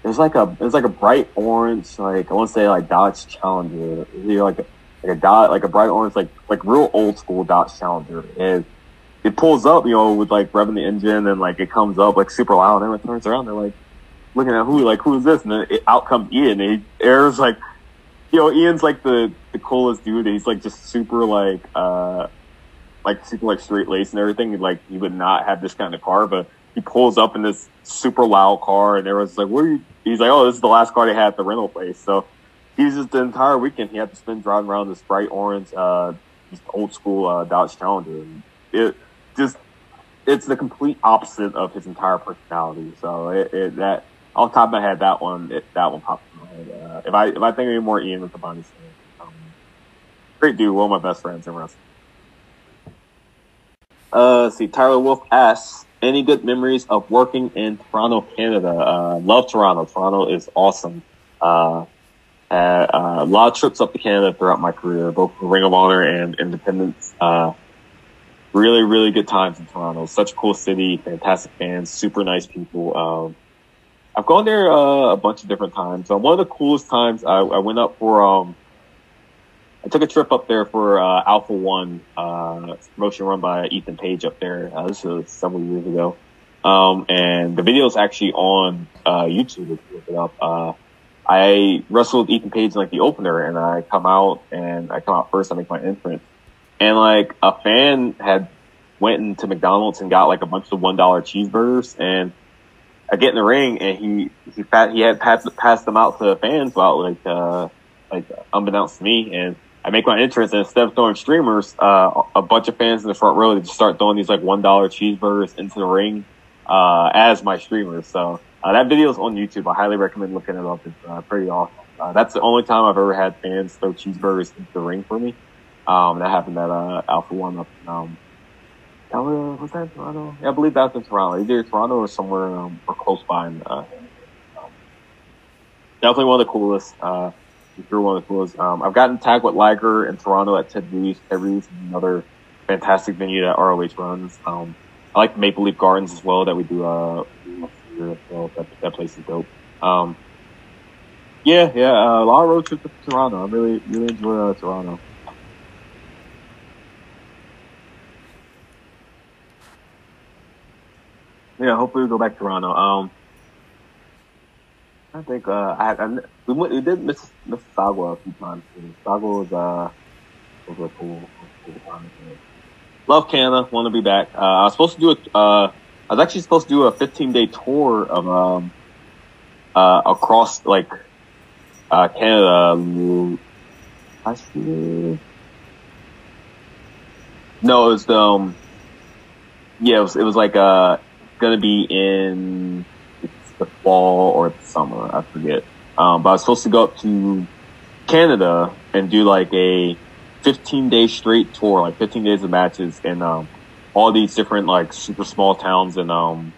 it was like a, it was like a bright orange, like, I want to say like Dodge Challenger. Either like a, like a dot, like a bright orange, like, like real old school Dodge Challenger. And it pulls up, you know, with like revving the engine and like it comes up like super loud and everyone turns around. They're like looking at who, like, who is this? And then it, out comes Ian. And he, Air's like, you know, Ian's like the, the coolest dude. He's like just super like, uh, like super like straight laced and everything. Like he would not have this kind of car, but he pulls up in this super loud car, and everyone's like, "What are you?" He's like, "Oh, this is the last car they had at the rental place." So he's just the entire weekend he had to spend driving around this bright orange, uh, old school uh, Dodge Challenger. And it just it's the complete opposite of his entire personality. So it, it that off top of my head, that one it, that one popped in my head. Uh, if I if I think of any more, Ian with the Bonnie um, great dude, one of my best friends in wrestling. Uh, see, Tyler Wolf asks, any good memories of working in Toronto, Canada? Uh, love Toronto. Toronto is awesome. Uh, uh, a lot of trips up to Canada throughout my career, both for Ring of Honor and Independence. Uh, really, really good times in Toronto. Such a cool city, fantastic fans, super nice people. Um, I've gone there uh, a bunch of different times. One of the coolest times I, I went up for um, I took a trip up there for uh, Alpha One uh, promotion run by Ethan Page up there. Uh, this was several years ago, um, and the video is actually on uh, YouTube. If you look it up, uh, I wrestled Ethan Page in like the opener, and I come out and I come out first. I make my entrance, and like a fan had went into McDonald's and got like a bunch of one dollar cheeseburgers, and I get in the ring, and he he he had passed passed them out to the fans, about like uh, like unbeknownst to me, and I make my entrance, and instead of throwing streamers, uh, a bunch of fans in the front row just start throwing these like one dollar cheeseburgers into the ring uh, as my streamers. So uh, that video is on YouTube. I highly recommend looking it up. It's uh, pretty awesome. Uh, that's the only time I've ever had fans throw cheeseburgers into the ring for me. Um, that happened at uh, Alpha One up. Um, that was, in Toronto? Yeah, I believe that's in Toronto. Either Toronto or somewhere um, or close by. In, definitely one of the coolest. Through one of the coolest. Um, I've gotten tagged with Liger in Toronto at Ted Reeves. Ted Reeves is another fantastic venue that ROH runs. Um, I like Maple Leaf Gardens as well that we do. Uh, well. that, that place is dope. Um, yeah, yeah, uh, a lot of road trips to Toronto. I really, really enjoy uh, Toronto. Yeah, hopefully we'll go back to Toronto. Um, I think uh, I, I we, went, we did miss Mississauga a few times. Mississauga was uh was a cool, cool time. Love Canada. Want to be back. Uh, I was supposed to do a. Uh, I was actually supposed to do a 15 day tour of um uh across like uh Canada. I see. No, it was um. Yeah, it was. It was like uh gonna be in the fall or the summer. I forget. Um, but I was supposed to go up to Canada and do like a 15 day straight tour, like 15 days of matches in um, all these different like super small towns in um,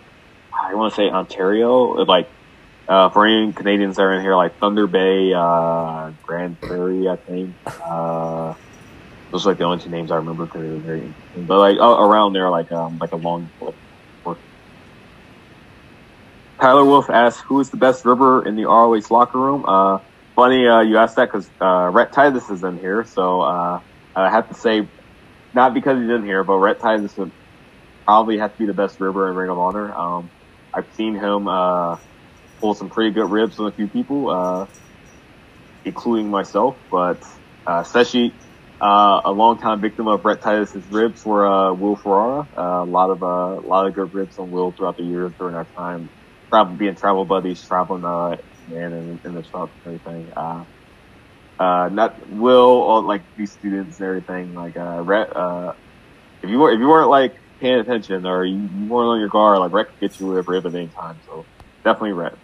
I want to say Ontario. Like uh, for any Canadians that are in here, like Thunder Bay, uh, Grande Prairie, I think. Uh, those are like the only two names I remember. But like uh, around there, like um, like a long like, Tyler Wolf asks, "Who is the best ribber in the ROH locker room?" Uh, funny uh, you asked that because uh, Rhett Titus is in here, so uh, I have to say, not because he's in here, but Rhett Titus would probably have to be the best ribber in Ring of Honor. Um, I've seen him uh, pull some pretty good ribs on a few people, uh, including myself. But Seshi, uh, a longtime victim of Rhett Titus's ribs, were Will Ferrara. A lot of a lot of good ribs on Will throughout the years during our time travel, being travel buddies, traveling, uh, man, in, in the truck and everything. Uh, uh, not Will all like these students and everything. Like, uh, uh, if you were, if you weren't like paying attention or you, weren't on your guard, like Rhett could get you a rib at any time. So definitely Rhett.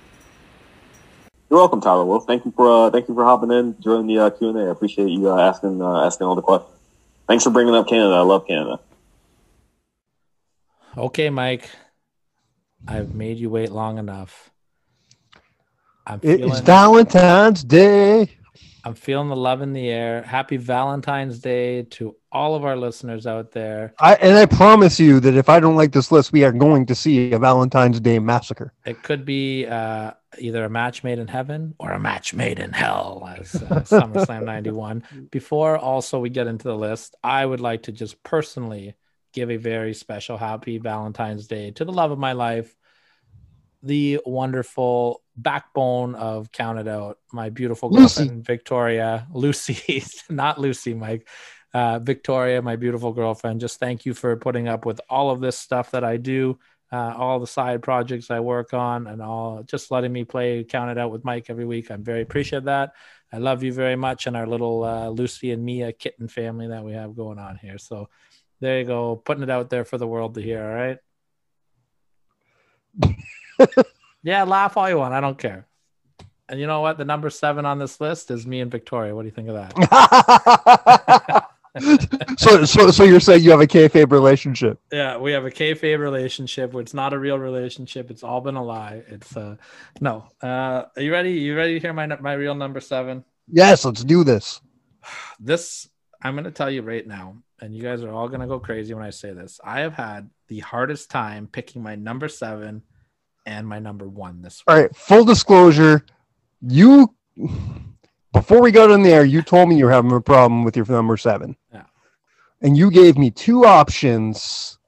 You're welcome, Tyler Wolf. Thank you for, uh, thank you for hopping in during the uh, Q and A. I appreciate you uh, asking, uh, asking all the questions. Thanks for bringing up Canada. I love Canada. Okay, Mike. I've made you wait long enough. I'm feeling, it's Valentine's Day. I'm feeling the love in the air. Happy Valentine's Day to all of our listeners out there. I, and I promise you that if I don't like this list, we are going to see a Valentine's Day massacre. It could be uh, either a match made in heaven or a match made in hell, as uh, SummerSlam 91. Before also we get into the list, I would like to just personally give a very special happy Valentine's Day to the love of my life, the wonderful backbone of Count It Out, my beautiful girlfriend, Victoria, Lucy, not Lucy, Mike, uh, Victoria, my beautiful girlfriend, just thank you for putting up with all of this stuff that I do, uh, all the side projects I work on, and all just letting me play Count It Out with Mike every week. I'm very appreciative of that. I love you very much and our little uh, Lucy and Mia kitten family that we have going on here. So there you go, putting it out there for the world to hear. All right. yeah, laugh all you want. I don't care. And you know what? The number seven on this list is me and Victoria. What do you think of that? so, so, so you're saying you have a kayfabe relationship? Yeah, we have a kayfabe relationship. It's not a real relationship. It's all been a lie. It's uh, no. Uh, are you ready? You ready to hear my my real number seven? Yes, let's do this. This I'm going to tell you right now, and you guys are all going to go crazy when I say this. I have had the hardest time picking my number seven and my number one this week. All right, full disclosure, you before we got in there, you told me you were having a problem with your number seven. Yeah. And you gave me two options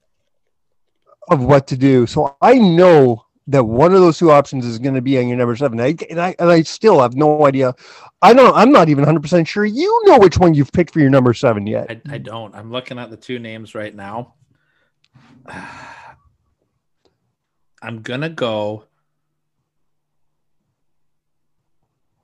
of what to do. So I know that one of those two options is going to be on your number seven. I, and I and I still have no idea. I don't. I'm not even 100 percent sure you know which one you've picked for your number seven yet. I, I don't. I'm looking at the two names right now. I'm gonna go.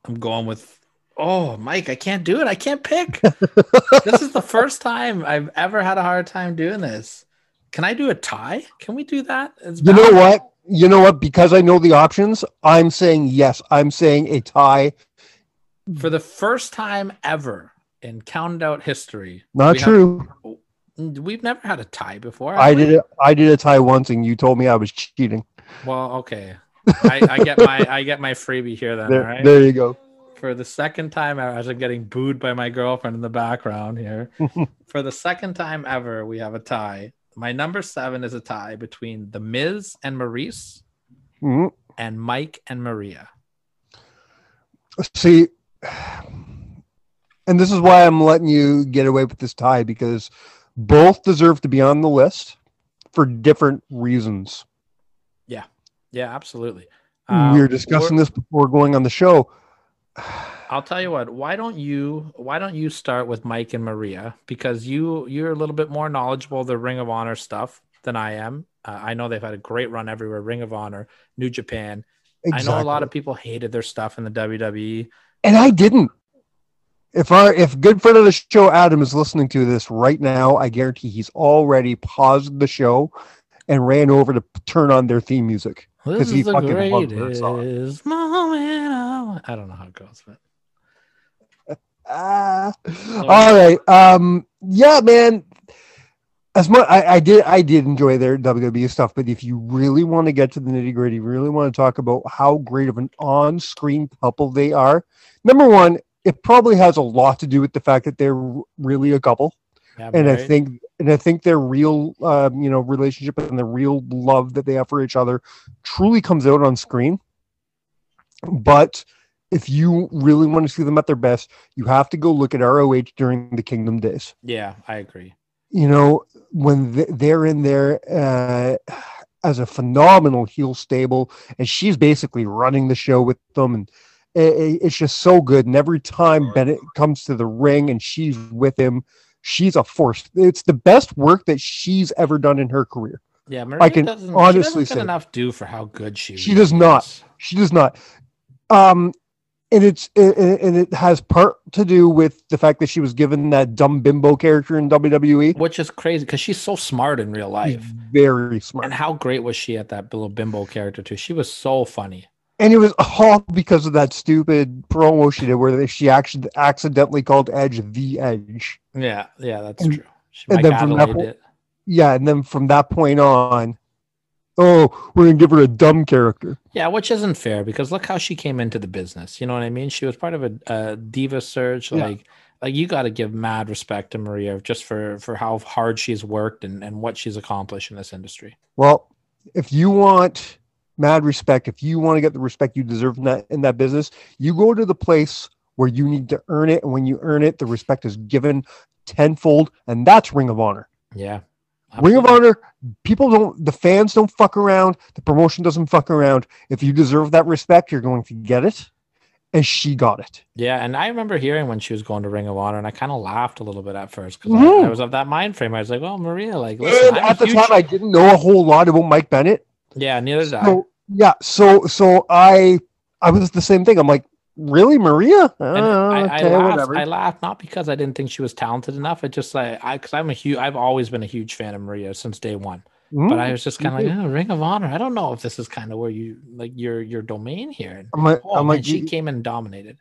I'm going with Oh, Mike, I can't do it. I can't pick. this is the first time I've ever had a hard time doing this. Can I do a tie? Can we do that? It's you know what? You know what? Because I know the options, I'm saying yes. I'm saying a tie. For the first time ever in Count It Out history. Not true. Have, we've never had a tie before. I we? did it. I did a tie once, and you told me I was cheating. Well, okay. I, I get my I get my freebie here then. There, all right. There you go for the second time ever, as I'm getting booed by my girlfriend in the background here. for the second time ever, we have a tie. My number seven is a tie between The Miz and Maryse mm-hmm. and Mike and Maria. See, and this is why I'm letting you get away with this tie because both deserve to be on the list for different reasons. Yeah. Yeah, absolutely. Um, we were um, discussing this before going on the show I'll tell you what. Why don't you Why don't you start with Mike and Maria because you you're a little bit more knowledgeable of the Ring of Honor stuff than I am. Uh, I know they've had a great run everywhere. Ring of Honor, New Japan. Exactly. I know a lot of people hated their stuff in the WWE, and I didn't. If our if good friend of the show Adam is listening to this right now, I guarantee he's already paused the show and ran over to turn on their theme music because he fucking loved their song. Moment I don't know how it goes, but Ah, all right. Um, yeah, man. As much I, I did, I did enjoy their WWE stuff. But if you really want to get to the nitty gritty, really want to talk about how great of an on-screen couple they are. Number one, it probably has a lot to do with the fact that they're really a couple, yeah, and right. I think, and I think their real, um, you know, relationship and the real love that they have for each other truly comes out on screen. But if you really want to see them at their best, you have to go look at ROH during the Kingdom days. Yeah, I agree. You know, when they're in there uh, as a phenomenal heel stable, and she's basically running the show with them, and it's just so good. And every time Bennett comes to the ring and she's with him, she's a force. It's the best work that she's ever done in her career. Yeah, Maria I can honestly say enough do for how good she. Is. She really does is. not. She does not. Um, and it's and it has part to do with the fact that she was given that dumb bimbo character in WWE, which is crazy because she's so smart in real life, she's very smart. And how great was she at that little bimbo character too? She was so funny. And it was all because of that stupid promo she did, where she actually accidentally called Edge the Edge. Yeah, yeah, that's and, true. She, and then from that point, yeah, and then from that point on, oh, we're gonna give her a dumb character. Yeah, which isn't fair because look how she came into the business. You know what I mean? She was part of a, a diva search. Yeah. Like, like you got to give mad respect to Maria just for for how hard she's worked and and what she's accomplished in this industry. Well, if you want mad respect, if you want to get the respect you deserve in that in that business, you go to the place where you need to earn it, and when you earn it, the respect is given tenfold, and that's Ring of Honor. Yeah, Absolutely. Ring of Honor, people don't, the fans don't fuck around. The promotion doesn't fuck around. If you deserve that respect, you're going to get it. And she got it. Yeah, and I remember hearing when she was going to Ring of Honor, and I kind of laughed a little bit at first because Mhm. I, I was of that mind frame. I was like, "Well, Maria, like, listen, And I'm a at the huge- time, I didn't know a whole lot about Mike Bennett. Yeah, neither did I. Yeah, so so I I was the same thing. I'm like, really, Maria? Uh, I, I okay, laughed. whatever. I laughed not because I didn't think she was talented enough. It just like I, because I'm a huge. I've always been a huge fan of Maria since day one. Mhm. But I was just kind of like, oh, Ring of Honor. I don't know if this is kind of where you like your your domain here. And, I'm like, oh I'm man, like, she you- came and dominated.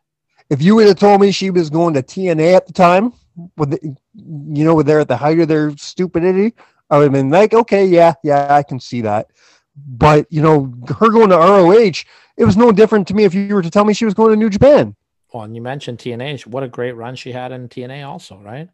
if you would have told me she was going to TNA at the time, with the, you know, they're at the height of their stupidity, I would have been like, okay, yeah, yeah, I can see that. But you know, her going to ROH, it was no different to me if you were to tell me she was going to New Japan. Well, and you mentioned TNA. What a great run she had in TNA, also, right?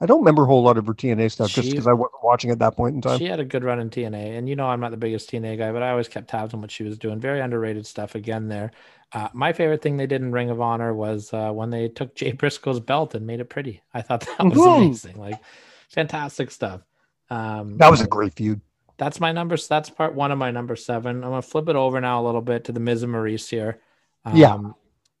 I don't remember a whole lot of her TNA stuff just because I wasn't watching at that point in time. She had a good run in TNA, and you know I'm not the biggest TNA guy, but I always kept tabs on what she was doing. Very underrated stuff again there. Uh, my favorite thing they did in Ring of Honor was uh, when they took Jay Briscoe's belt and made it pretty. I thought that was Mhm. amazing, like fantastic stuff. Um, that was a great feud. That's my number. That's part one of my number seven. I'm gonna flip it over now a little bit to the Miz and Maryse here. Um, Yeah.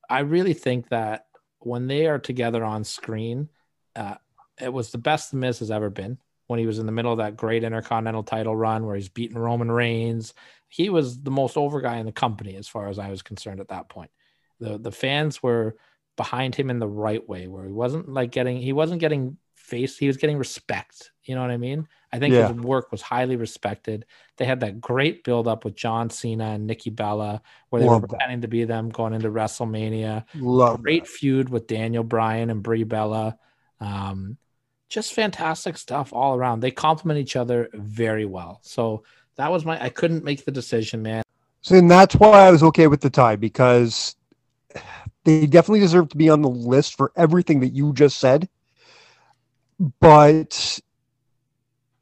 I really think that when they are together on screen, uh, it was the best the Miz has ever been. When he was in the middle of that great Intercontinental title run where he's beating Roman Reigns, he was the most over guy in the company as far as I was concerned at that point. The the fans were behind him in the right way, where he wasn't like getting he wasn't getting face, he was getting respect. You know what I mean? I think Yeah. his work was highly respected. They had that great build up with John Cena and Nikki Bella, where they Love were that. pretending to be them going into WrestleMania. Love Great feud with Daniel Bryan and Brie Bella. Um, just fantastic stuff all around. They complement each other very well. So that was my. I couldn't make the decision, man. So and that's why I was okay with the tie because they definitely deserve to be on the list for everything that you just said, but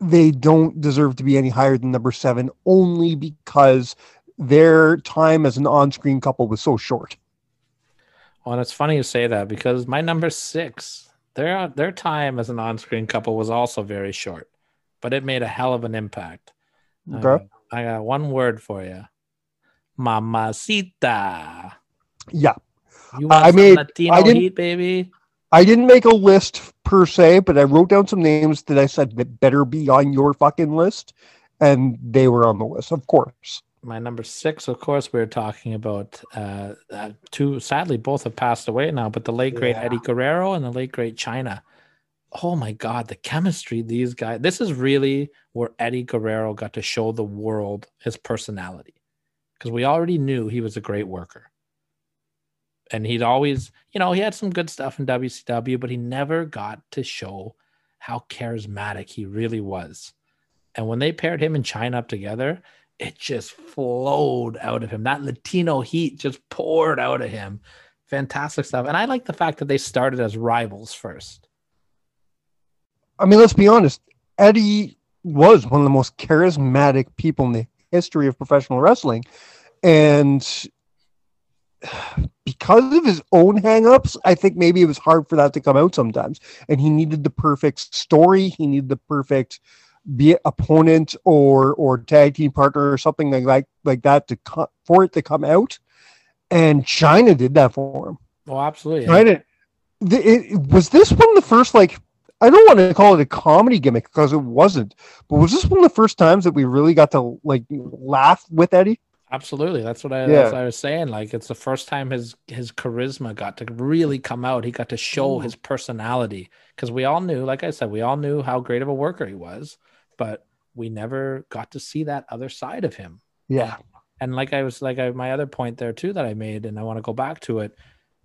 they don't deserve to be any higher than number seven only because their time as an on-screen couple was so short. Well, and it's funny you say that because my number six, their their time as an on-screen couple was also very short, but it made a hell of an impact. Okay. Uh, I got one word for you, mamacita. Yeah, You want I made- Latino I didn't- heat, baby? I didn't make a list per se, but I wrote down some names that I said that better be on your fucking list, and they were on the list, of course. my number six, of course, we are talking about uh, uh, two. Sadly, both have passed away now, but the late great Yeah. Eddie Guerrero and the late great Chyna. Oh my God, the chemistry these guys. This is really where Eddie Guerrero got to show the world his personality, because we already knew he was a great worker, and he'd always, you know, he had some good stuff in WCW, but he never got to show how charismatic he really was. And when they paired him and Chyna up together, it just flowed out of him. That Latino heat just poured out of him. Fantastic stuff. And I like the fact that they started as rivals first. I mean, let's be honest. Eddie was one of the most charismatic people in the history of professional wrestling. And because of his own hangups, I think maybe it was hard for that to come out sometimes. And he needed the perfect story. He needed the perfect be it opponent or or tag team partner or something like like, like that to co- for it to come out. And Chyna did that for him. Oh, absolutely. Chyna, the, it, was this one of the first like I don't want to call it a comedy gimmick because it wasn't, but was this one of the first times that we really got to like laugh with Eddie? Absolutely. That's what I Yeah. that's what I was saying. Like it's the first time his his charisma got to really come out. He got to show Mm. his personality. Because we all knew, like I said, we all knew how great of a worker he was, but we never got to see that other side of him. Yeah, And like I was like I, my other point there too that I made, and I want to go back to it.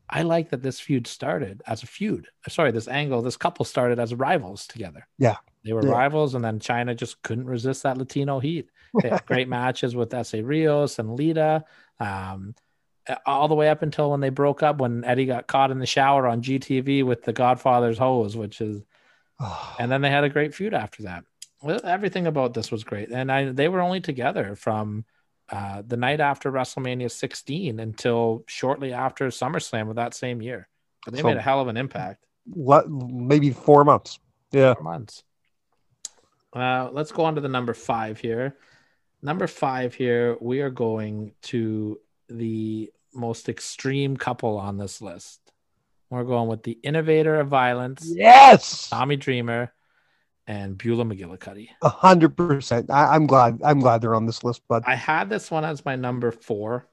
I like that this feud started as a feud. Sorry, this angle, this couple started as rivals together. Yeah. They were Yeah. rivals, and then Chyna just couldn't resist that Latino heat. They had great matches with Essa Rios and Lita, um, all the way up until when they broke up when Eddie got caught in the shower on GTV with the Godfather's hose, which is and then they had a great feud after that. Well, everything about this was great, and I they were only together from uh, the night after WrestleMania 16 until shortly after SummerSlam of that same year. But they So- made a hell of an impact. Le- maybe four months. Yeah, Four months. Uh, let's go on to the number five here. Number five here, we are going to the most extreme couple on this list. We're going with the innovator of violence, Yes, Tommy Dreamer, and Beulah McGillicuddy. a hundred percent. I'm glad. I'm glad they're on this list, but I had this one as my number four,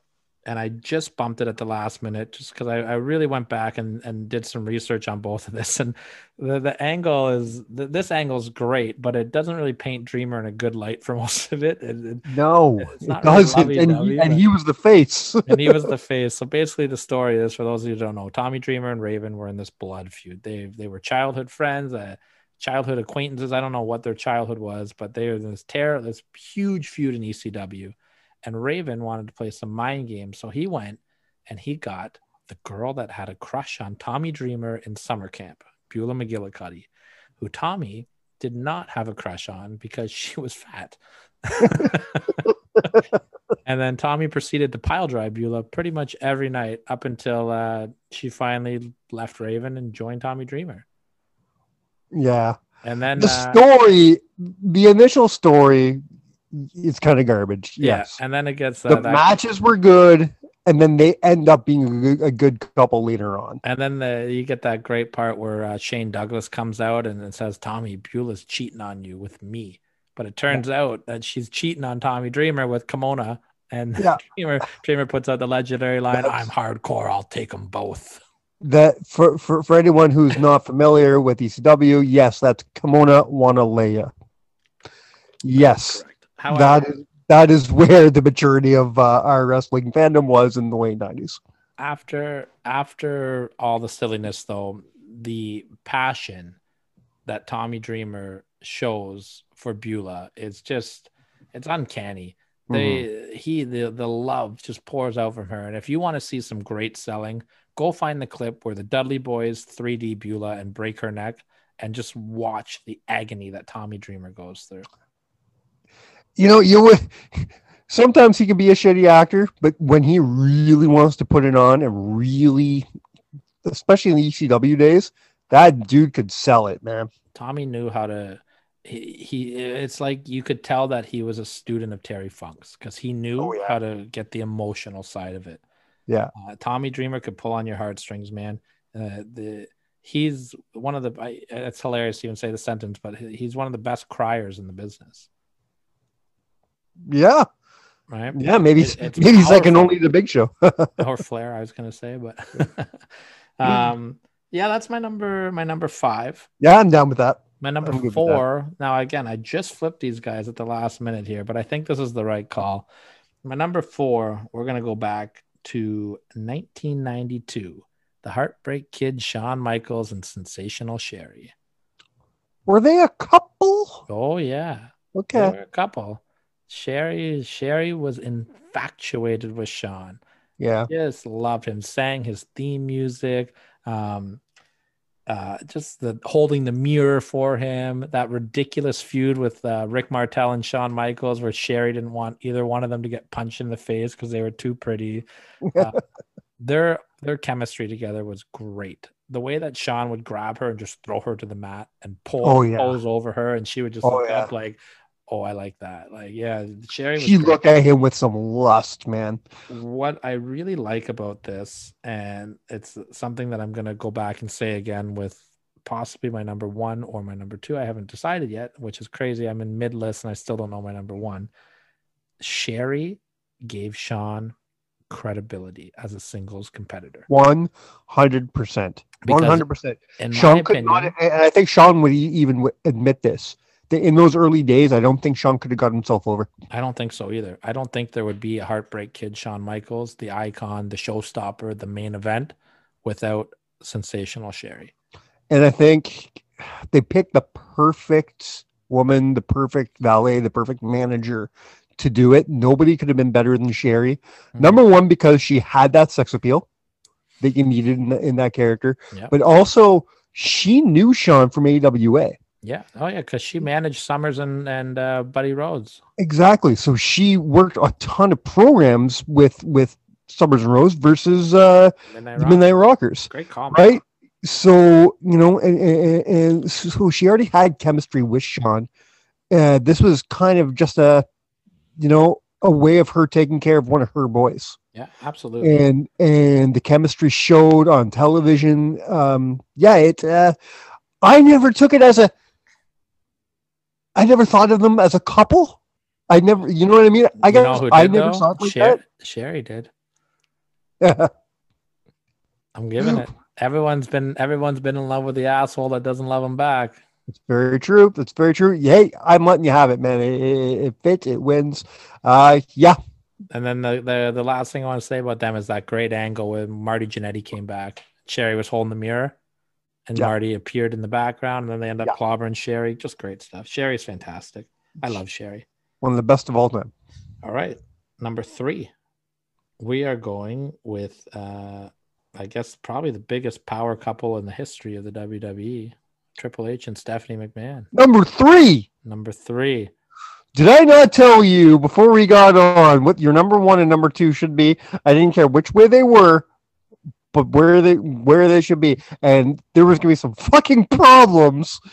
and I just bumped it at the last minute just because I, I really went back and, and did some research on both of this. And the, the angle is th- this angle is great, but it doesn't really paint Dreamer in a good light for most of it. And, and- no, it not really doesn't. and, he, and he was the face. and he was the face. So basically, the story is for those of you who don't know, Tommy Dreamer and Raven were in this blood feud. They they were childhood friends, uh, childhood acquaintances. I don't know what their childhood was, but they were in this terror, this huge feud in ECW. And Raven wanted to play some mind games, so he went and he got the girl that had a crush on Tommy Dreamer in summer camp, Beulah McGillicuddy, who Tommy did not have a crush on because she was fat. and then Tommy proceeded to pile drive Beulah pretty much every night up until uh, she finally left Raven and joined Tommy Dreamer. yeah, And then, the uh, story, the initial story, is kind of garbage. yeah, Yes, and then it gets uh, the matches were good, and then they end up being a good, couple later on. and then the, you get that great part where uh, Shane Douglas comes out and it says, "Tommy Beulah's cheating on you with me," but it turns out that she's cheating on Tommy Dreamer with Kimona. And Yeah. Dreamer, Dreamer puts out the legendary line, That's- "I'm hardcore. I'll take them both." That for, for, for anyone who's not familiar with ECW, yes, that's Kimona Wanalaya. Yes, Correct. However, that is that is where the maturity of uh, our wrestling fandom was in the late nineties. after after all the silliness though the passion that tommy dreamer shows for beulah is just it's uncanny. They he the the love just pours out from her. And if you want to see some great selling go find the clip where the Dudley Boyz 3d beulah and break her neck and just watch the agony that tommy dreamer goes through You know, you would sometimes he can be a shitty actor, but when he really wants to put it on and really, especially in the ECW days, that dude could sell it, man. Tommy knew how to. He, he it's like you could tell that he was a student of Terry Funk's because he knew Oh, yeah. how to get the emotional side of it. Yeah. Uh, Tommy Dreamer could pull on your heartstrings, man. Uh, the he's one of the. I, it's hilarious to even say the sentence, but he's one of the best criers in the business, Yeah, right? yeah, maybe It- it's maybe second powerful. only the Big Show. or Flair, I was gonna say, but um, yeah, that's my number. My number five. yeah, I'm down with that. My number I'm good with that. four. Now, again, I just flipped these guys at the last minute here, but I think this is the right call. My number four, we're going to go back to 1992. The Heartbreak Kid, Shawn Michaels, and Sensational Sherri. Were they a couple? Oh, yeah. They Okay. were a couple. Sherri, Sherri was infatuated with Shawn. Yeah. just loved him sang his theme music um uh just the holding the mirror for him that ridiculous feud with uh, rick martel and Shawn michaels where Sherri didn't want either one of them to get punched in the face because they were too pretty uh, their their chemistry together was great the way that Shawn would grab her and just throw her to the mat and pull Oh, yeah. pose over her and she would just Oh, look yeah. up like oh i like that like yeah Sherri She great looked at him with some lust, man. what I really like about this, and it's something that I'm going to go back and say again with possibly my number one or my number two. I haven't decided yet, which is crazy. I'm in mid list and I still don't know my number one. Sherri gave Shawn credibility as a singles competitor. One hundred percent. Hundred percent. Shawn could opinion, not, and I think Shawn would even admit this. In those early days, I don't think Shawn could have got himself over. I don't think so either. I don't think there would be a Heartbreak Kid, Shawn Michaels, the icon, the showstopper, the main event, without sensational Sherri. And I think they picked the perfect woman, the perfect valet, the perfect manager to do it. Nobody could have been better than Sherri. Mhm. Number one, because she had that sex appeal that you needed in, in that character, Yeah. but also she knew Shawn from AWA. Yeah. Oh yeah, because she managed Somers and and uh, Buddy Rose. Exactly. So she worked a ton of programs with with Somers and Rose versus uh, Midnight the Rock. Midnight Rockers. Great man. right? So you know, and, and, and so she already had chemistry with Shawn. Uh, this was kind of just a, you know, a way of her taking care of one of her boys. Yeah, absolutely. and and the chemistry showed on television. Um, yeah, it. Uh, I never took it as a. I never thought of them as a couple. I never, you know what I mean. I You know who I never though? saw it like Sher- Sherri did. that. I'm giving it. Everyone's been everyone's been in love with the asshole that doesn't love him back. It's very true. That's very true. Hey, I'm letting you have it, man. It, it, it fits. It wins. Uh, yeah. And then the, the the last thing I want to say about them is that great angle when Marty Jannetty came back. Sherri was holding the mirror, and Yeah. Marty appeared in the background, and then they end up Yeah. clobbering Sherri. Just great stuff. Sherri's fantastic. I love Sherri. One of the best of all time. All right, number three, we are going with, uh, I guess, probably the biggest power couple in the history of the WWE, Triple H and Stephanie McMahon. Number three. Number three. Did I not tell you before we got on what your number one and number two should be? I didn't care which way they were, but where they where they should be, and there was gonna be some fucking problems.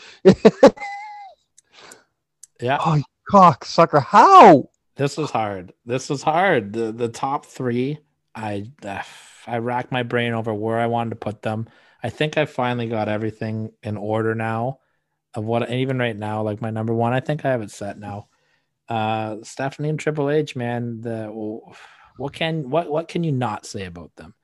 Yeah, oh, cocksucker! How? this is hard. This is hard. The the top three, I uh, I racked my brain over where I wanted to put them. I think I finally got everything in order now of what and even right now, like my number one, I think I have it set now. Uh Stephanie and Triple H, man, the what can what what can you not say about them?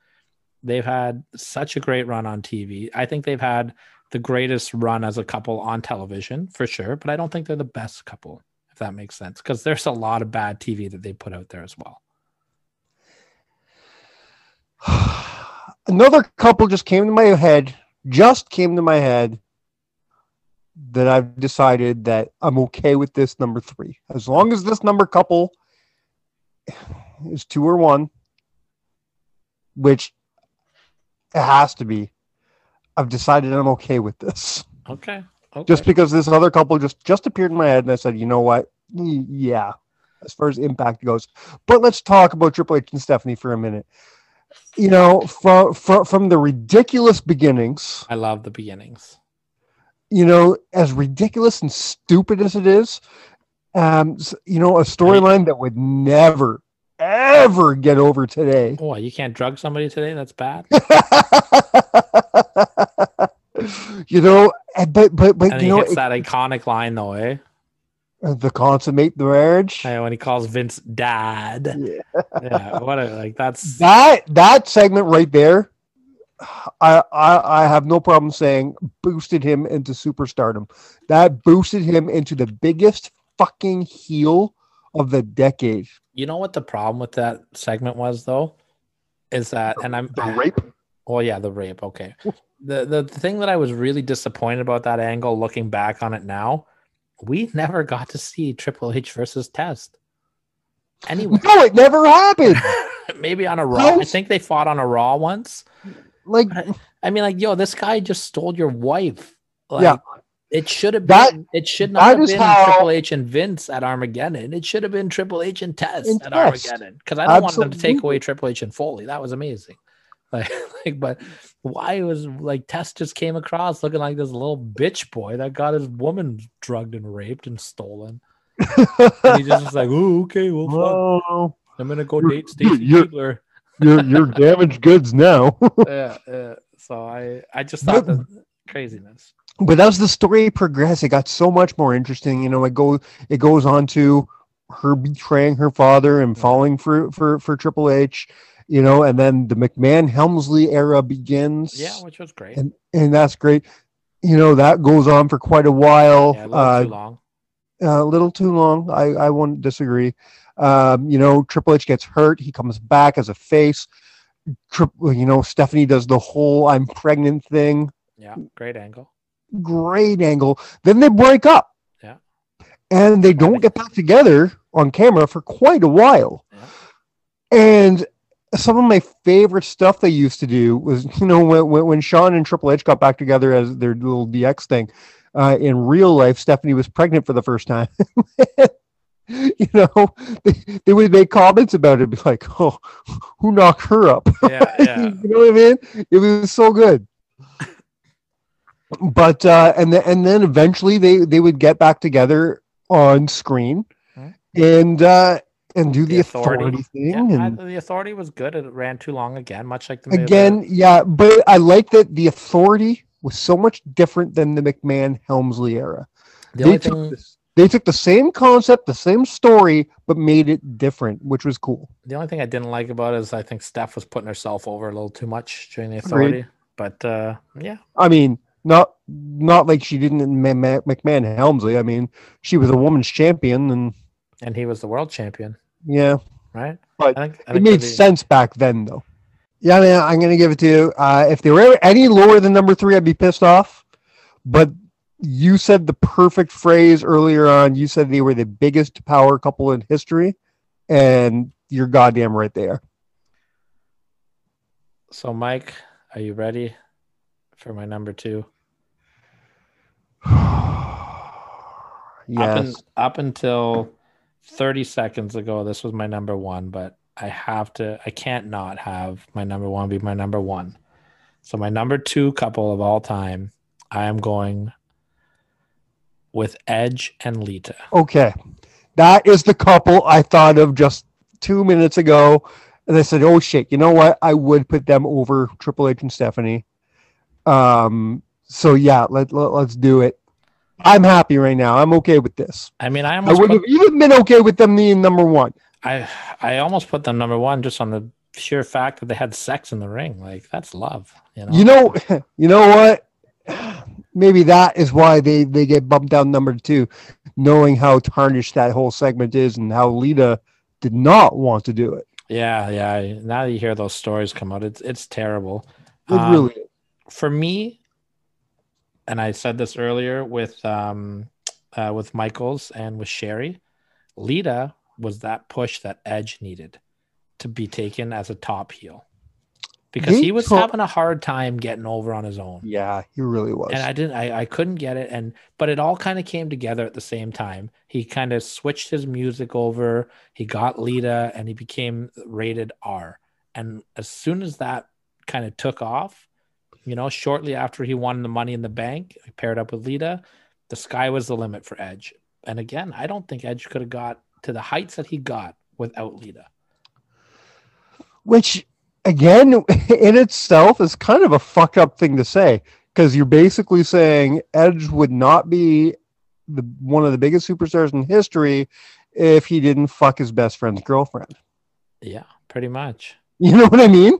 They've had such a great run on TV. I think they've had the greatest run as a couple on television for sure, but I don't think they're the best couple, if that makes sense, because there's a lot of bad TV that they put out there as well. Another couple just came to my head. Just came to my head that I've decided that I'm okay with this number three. As long as this number couple is two or one, which it has to be. I've decided I'm okay with this. Okay. Okay. Just because this other couple just just appeared in my head, and I said, you know what? Yeah, as far as impact goes. But let's talk about Triple H and Stephanie for a minute. You know, from from from the ridiculous beginnings, I love the beginnings. you know, as ridiculous and stupid as it is, um, you know, a storyline that would never ever get over today. Oh, you can't drug somebody today? That's bad. you know, but but but And you he know, it- that iconic line though, eh? the consummate the marriage. Hey, when he calls Vince dad. Yeah. Yeah, what a like that's that that segment right there I, I i have no problem saying boosted him into superstardom that boosted him into the biggest fucking heel of the decade you know what the problem with that segment was though? Is that and I'm the rape Oh yeah, the rape. Okay. The, the the thing that I was really disappointed about that angle, looking back on it now, we never got to see Triple H versus Test. Anyway, no it never happened maybe on a Raw. I think they fought on a Raw once. like I mean, like, yo, this guy just stole your wife. Like, Yeah. It should have That- been. It should not have been how- Triple H and Vince at Armageddon. It should have been Triple H and Test And at Test. Armageddon. Because I don't want them to take away Triple H and Foley. That was amazing. Like, like, but why was like Test just came across looking like this little bitch boy that got his woman drugged and raped and stolen. And he just was like, "Oh, okay, well, fuck. oh, I'm gonna go You're- date Stacy you're- you're, you're damaged goods now yeah, yeah. So I, I just thought that craziness. But as the story progressed, it got so much more interesting. You know, it goes it goes on to her betraying her father and falling for for for Triple H. You know, and then the McMahon Helmsley era begins. Yeah, which was great. and and that's great. You know, that goes on for quite a while. Yeah, a little uh, too long. a little too long. I I won't disagree. Um, you know, Triple H gets hurt. He comes back as a face. Triple, you know, Stephanie does the whole "I'm pregnant" thing. Yeah, great angle. Great angle. Then they break up. Yeah. And they don't get back together on camera for quite a while. Yeah. And some of my favorite stuff they used to do was, you know, when, when, when Shawn and Triple H got back together as their little DX thing, uh, in real life, Stephanie was pregnant for the first time. you know, they, they would make comments about it, be like, oh, who knocked her up? Yeah, yeah. you know what I mean? It was so good. But uh, and then and then eventually they they would get back together on screen, Hmm. and uh, and do the, The authority, Authority. thing. Yeah, I- and the authority was good. It ran too long again, much like the again, event. yeah, but I like that the authority was so much different than the McMahon Helmsley era. The they took thing, this, they took the same concept, the same story, but made it different, which was cool. the only thing I didn't like about it is I think Steph was putting herself over a little too much during the Agreed. authority. But uh, yeah, I mean, not not like she didn't in Ma- Ma- McMahon Helmsley. I mean, she was a woman's champion, and and he was the world champion, yeah, right? But I think, I it made the- sense back then, though. Yeah, man, I'm gonna give it to you. Uh, if they were any lower than number three, I'd be pissed off. But you said the perfect phrase earlier on. You said they were the biggest power couple in history, and you're goddamn right there. So, Mike, are you ready for my number two? Up, in, yes. up until 30 seconds ago, this was my number one, but I have to, I can't not have my number one be my number one. So, my number two couple of all time, I am going with Edge and Lita. Okay. That is the couple I thought of just two minutes ago. And I said, oh shit, you know what? I would put them over Triple H and Stephanie. Um, so yeah, let, let, let's do it. I'm happy right now. I'm okay with this. I mean, I, I would have even been okay with them being number one. I, I almost put them number one just on the sheer fact that they had sex in the ring. Like, that's love. You know, You know, you know what? Maybe that is why they, they get bumped down number two, knowing how tarnished that whole segment is and how Lita did not want to do it. Yeah, yeah. Now that you hear those stories come out, it's it's terrible. It Um, really is. For me, and I said this earlier with um uh, with Michaels and with Sherri, Lita was that push that Edge needed to be taken as a top heel because They he was having a hard time getting over on his own. Yeah, he really was. And I didn't, I, I couldn't get it. And, but it all kind of came together at the same time. He kind of switched his music over. He got Lita and he became rated R. And as soon as that kind of took off, you know, shortly after he won the money in the bank, he paired up with Lita, the sky was the limit for Edge. And again, I don't think Edge could have got to the heights that he got without Lita. which again in itself is kind of a fucked up thing to say because you're basically saying edge would not be the one of the biggest superstars in history if he didn't fuck his best friend's girlfriend Yeah, pretty much. you know what i mean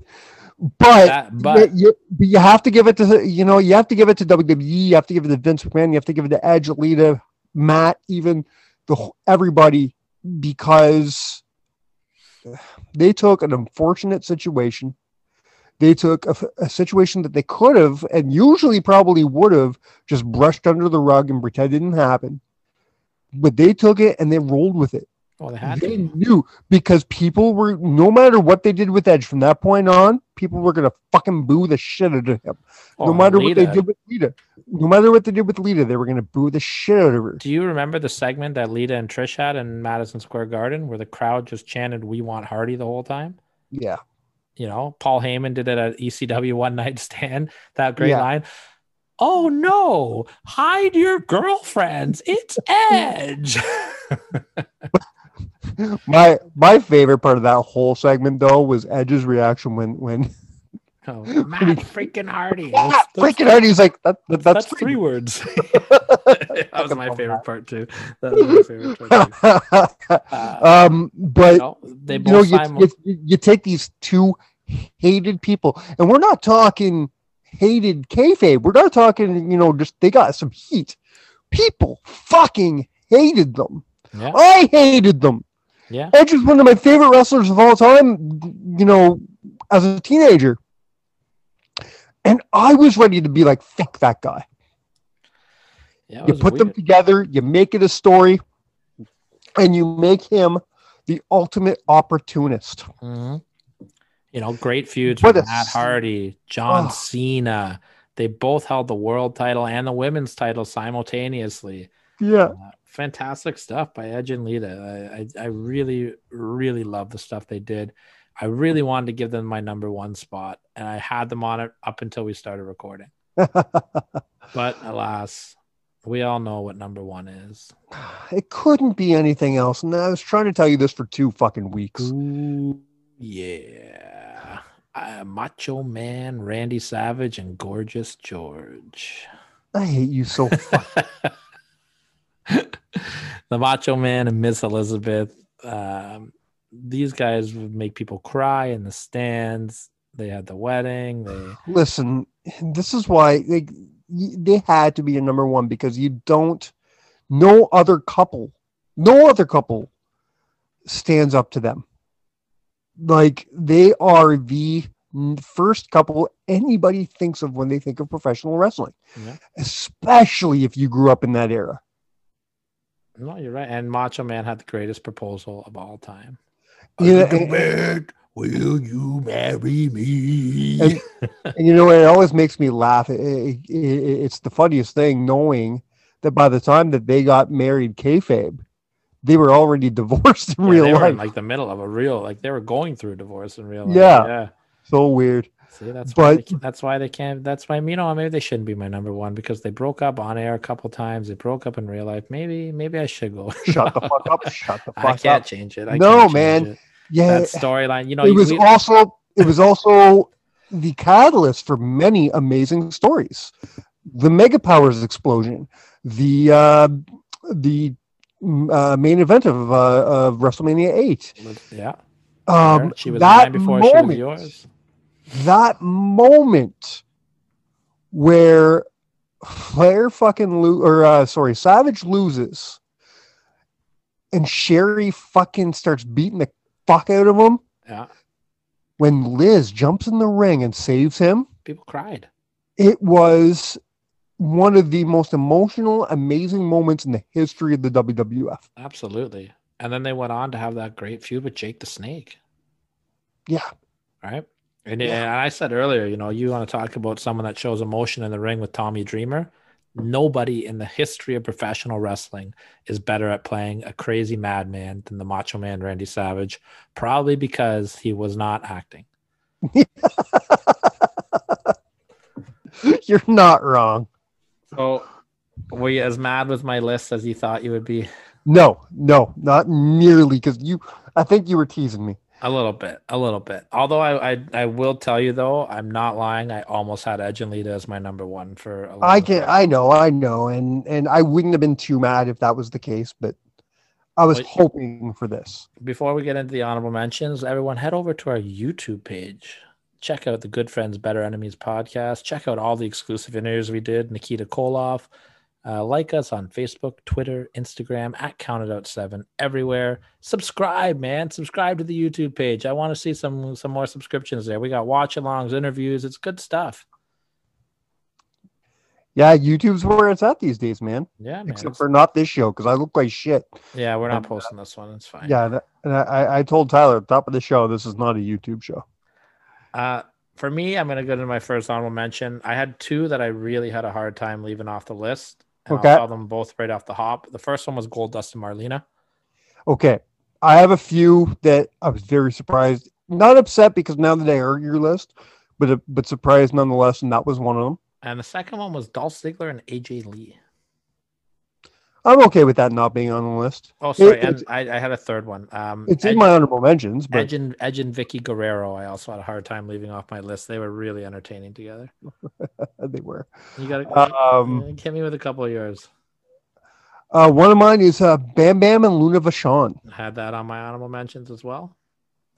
but That, but you, you have to give it to you know you have to give it to WWE. You have to give it to Vince McMahon. You have to give it to Edge, Lita, Matt, even the everybody because they took an unfortunate situation. They took a, a situation that they could have and usually probably would have just brushed under the rug and pretend it didn't happen. But they took it and they rolled with it. well, they had They to. knew because people were no matter what they did with Edge from that point on, people were gonna fucking boo the shit out of him. Oh, no matter what they did with Lita, no matter what they did with Lita, they were gonna boo the shit out of her. Do you remember the segment that Lita and Trish had in Madison Square Garden where the crowd just chanted "We want Hardy" the whole time? Yeah, You know, Paul Heyman did it at ECW One Night Stand. That great Yeah. line. Oh no! Hide your girlfriends. It's Edge. my my favorite part of that whole segment though was Edge's reaction when when oh, Matt freaking Hardy. That's- that's- freaking. He's like that, that- That's, that's, three words. that was my favorite part too. That was my favorite part too. Uh, um, but no, they you both know, you, you, you take these two hated people, and we're not talking hated kayfabe. We're not talking, you know, just they got some heat. People fucking hated them. yeah, I hated them. Yeah. Edge is one of my favorite wrestlers of all time, you know, as a teenager. And I was ready to be like, fuck that guy. yeah You was put them together, you make it a story, and you make him the ultimate opportunist. Mhm. You know, great feuds What with Matt s- Hardy, John Oh. Cena. They both held the world title and the women's title simultaneously. Yeah. Uh, fantastic stuff by Edge and Lita. I, I, I really, really love the stuff they did. I really wanted to give them my number one spot, and I had them on it up until we started recording. But alas, We all know what number one is. It couldn't be anything else. And I was trying to tell you this for two fucking weeks. Ooh, yeah. Uh, Macho Man, Randy Savage, and Gorgeous George. I hate you so the Macho Man and Miss Elizabeth. Um, these guys would make people cry in the stands. They had the wedding. They listen. This is why they they had to be a number one because you don't. No other couple, no other couple, stands up to them. Like they are the first couple anybody thinks of when they think of professional wrestling, Yeah. especially if you grew up in that era. No, you're right. And Macho Man had the greatest proposal of all time. Yeah, Think and- of. Will you marry me? And- And you know, it always makes me laugh. It, it, it- it's the funniest thing knowing that by the time that they got married, kayfabe, they were already divorced in Yeah, real they were life. in like the middle of a real, like they were going through a divorce in real life. Yeah. yeah. so weird. See, that's why. They, can't- that's why they can't. That's why you know maybe they shouldn't be my number one because they broke up on air a couple times. They broke up in real life. Maybe maybe I should go. Shut the fuck up. Shut the fuck up. I can't up. change it. I No, man. it. Yeah, That storyline. You know, it was we- also it was also the catalyst for many amazing stories. The Mega Powers explosion, the uh, the uh, main event of, uh, of WrestleMania eight. yeah. Um, she was that mine before she was yours. That moment where Flair fucking lo- or uh, sorry, Savage loses, and Sherri fucking starts beating the fuck out of him. Yeah. When Liz jumps in the ring and saves him, People cried. it was one of the most emotional, amazing moments in the history of the WWF. Absolutely. And then they went on to have that great feud with Jake the Snake. Yeah. Right. And, Yeah. and I said earlier, you know, you want to talk about someone that shows emotion in the ring with Tommy Dreamer. Nobody in the history of professional wrestling is better at playing a crazy madman than the Macho Man Randy Savage, probably because he was not acting. You're not wrong. So, were you as mad with my list as you thought you would be? No, no, not nearly because you, I think you were teasing me. A little bit, a little bit. Although I, I, I will tell you though, I'm not lying. I almost had Edge and Lita as my number one for. I can, time. I know, I know, and and I wouldn't have been too mad if that was the case, but I was But- hoping for this. Before we get into the honorable mentions, everyone head over to our YouTube page. Check out the Good Friends Better Enemies podcast. Check out all the exclusive interviews we did. Nikita Koloff. Uh, like us on Facebook, Twitter, Instagram at Counted Out Seven everywhere. Subscribe, man. Subscribe to the YouTube page. I want to see some some more subscriptions there. We got watch alongs, interviews. It's good stuff. Yeah, YouTube's where it's at these days, man. Yeah, man. Except for not this show because I look like shit. yeah, we're not and, uh, posting this one. It's fine. Yeah, that- and I, I told Tyler at the top of the show this is not a YouTube show. Uh, for me, I'm gonna go to my first honorable mention. I had two that I really had a hard time leaving off the list. Okay. I saw them both right off the hop. The first one was Gold Dust and Marlena. Okay, I have a few that I was very surprised, not upset because now that I heard your list, but but surprised nonetheless, and that was one of them. And the second one was Dolph Ziggler and AJ Lee. I'm okay with that not being on the list. Oh, sorry, It- and I, I had a third one. Um, It's Edge, in my honorable mentions, but Edge and Edge and Vickie Guerrero. I also had a hard time leaving off my list. They were really entertaining together. they were. You got to Um, hit me with a couple of yours. uh, one of mine is uh, Bam Bam and Luna Vachon. Had that on my honorable mentions as well.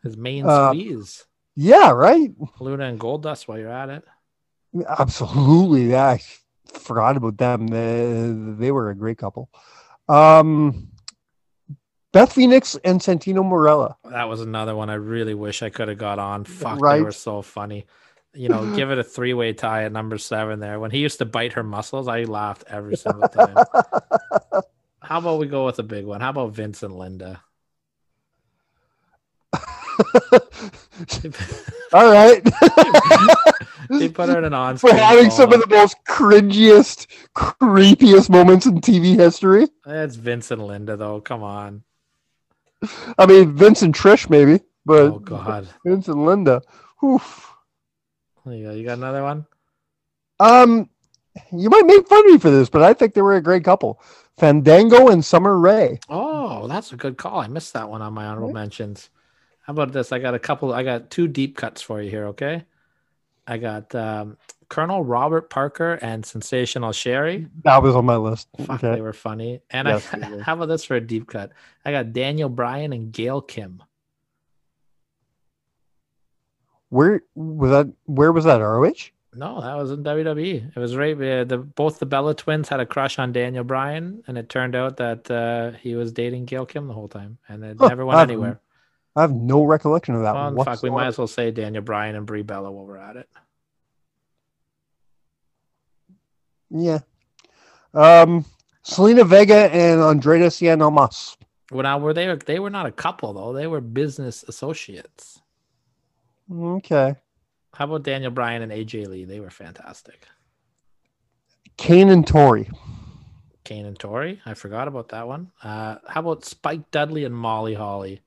His main Uh, squeeze, Yeah, right. Luna and Gold Dust. While you're at it, Absolutely. Yeah, I forgot about them. They, they were a great couple. Um, Beth Phoenix and Santino Marella. That was another one I really wish I could have got on. Fuck, they were so funny. You know, give it a three way tie at number seven there. When he used to bite her muscles, I laughed every single time. How about we go with a big one? How about Vince and Linda? All right. They put her in an on For having some of the most cringiest, creepiest moments in TV history. That's Vince and Linda, though. Come on. I mean, Vince and Trish, maybe, but Oh, God. Vince and Linda. Oof. You go. You got another one? Um, You might make fun of me for this, but I think they were a great couple. Fandango and Summer Rae. Oh, that's a good call. I missed that one on my honorable mentions. How about this? I got a couple. I got two deep cuts for you here. Okay, I got um, Colonel Robert Parker and Sensational Sherri. That was on my list. Fuck, Okay. they were funny. And Yes, I, how about this for a deep cut? I got Daniel Bryan and Gail Kim. Where was that? Where was that? ROH? No, that was in WWE. It was right. uh, The both the Bella twins had a crush on Daniel Bryan, and it turned out that uh, he was dating Gail Kim the whole time, and it Huh, never went anywhere. I have no recollection of that. Well, one fuck, we might as well say Daniel Bryan and Brie Bella while we're at it. Yeah. Um, Zelina Vega and Andrade Cien Almas. Well, now were they? They were not a couple though. They were business associates. Okay. How about Daniel Bryan and AJ Lee? They were fantastic. Kane and Tori. Kane and Tori. I forgot about that one. Uh, how about Spike Dudley and Molly Holly?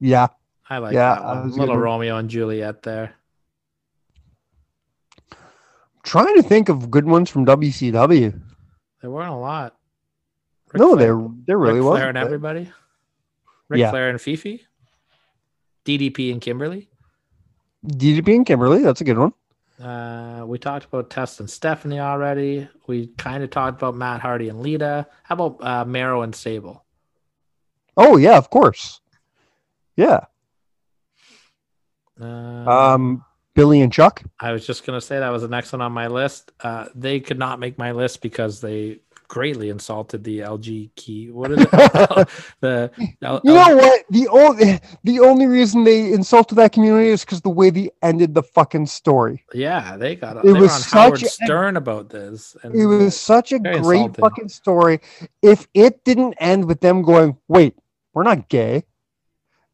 Yeah. I like Yeah, that one. was a good Little. Romeo and Juliet there. Trying to think of good ones from WCW. There weren't a lot. Ric no, Flair- there there really Ric was. Flair and everybody. Ric Yeah. Flair and Fifi. DDP and Kimberly. DDP and Kimberly. That's a good one. Uh, we talked about Test and Stephanie already. We kind of talked about Matt Hardy and Lita. How about uh, Mero and Sable? Oh yeah, of course. Yeah. Uh, Um, Billy and Chuck. I was just gonna say that was the next one on my list. Uh, they could not make my list because they greatly insulted the LG key. What is it? the L- You know what? The only the only reason they insulted that community is because the way they ended the fucking story. yeah, they got. It they was such a- Stern about this. And It was such a great insulting. fucking story. If it didn't end with them going, "Wait, we're not gay,"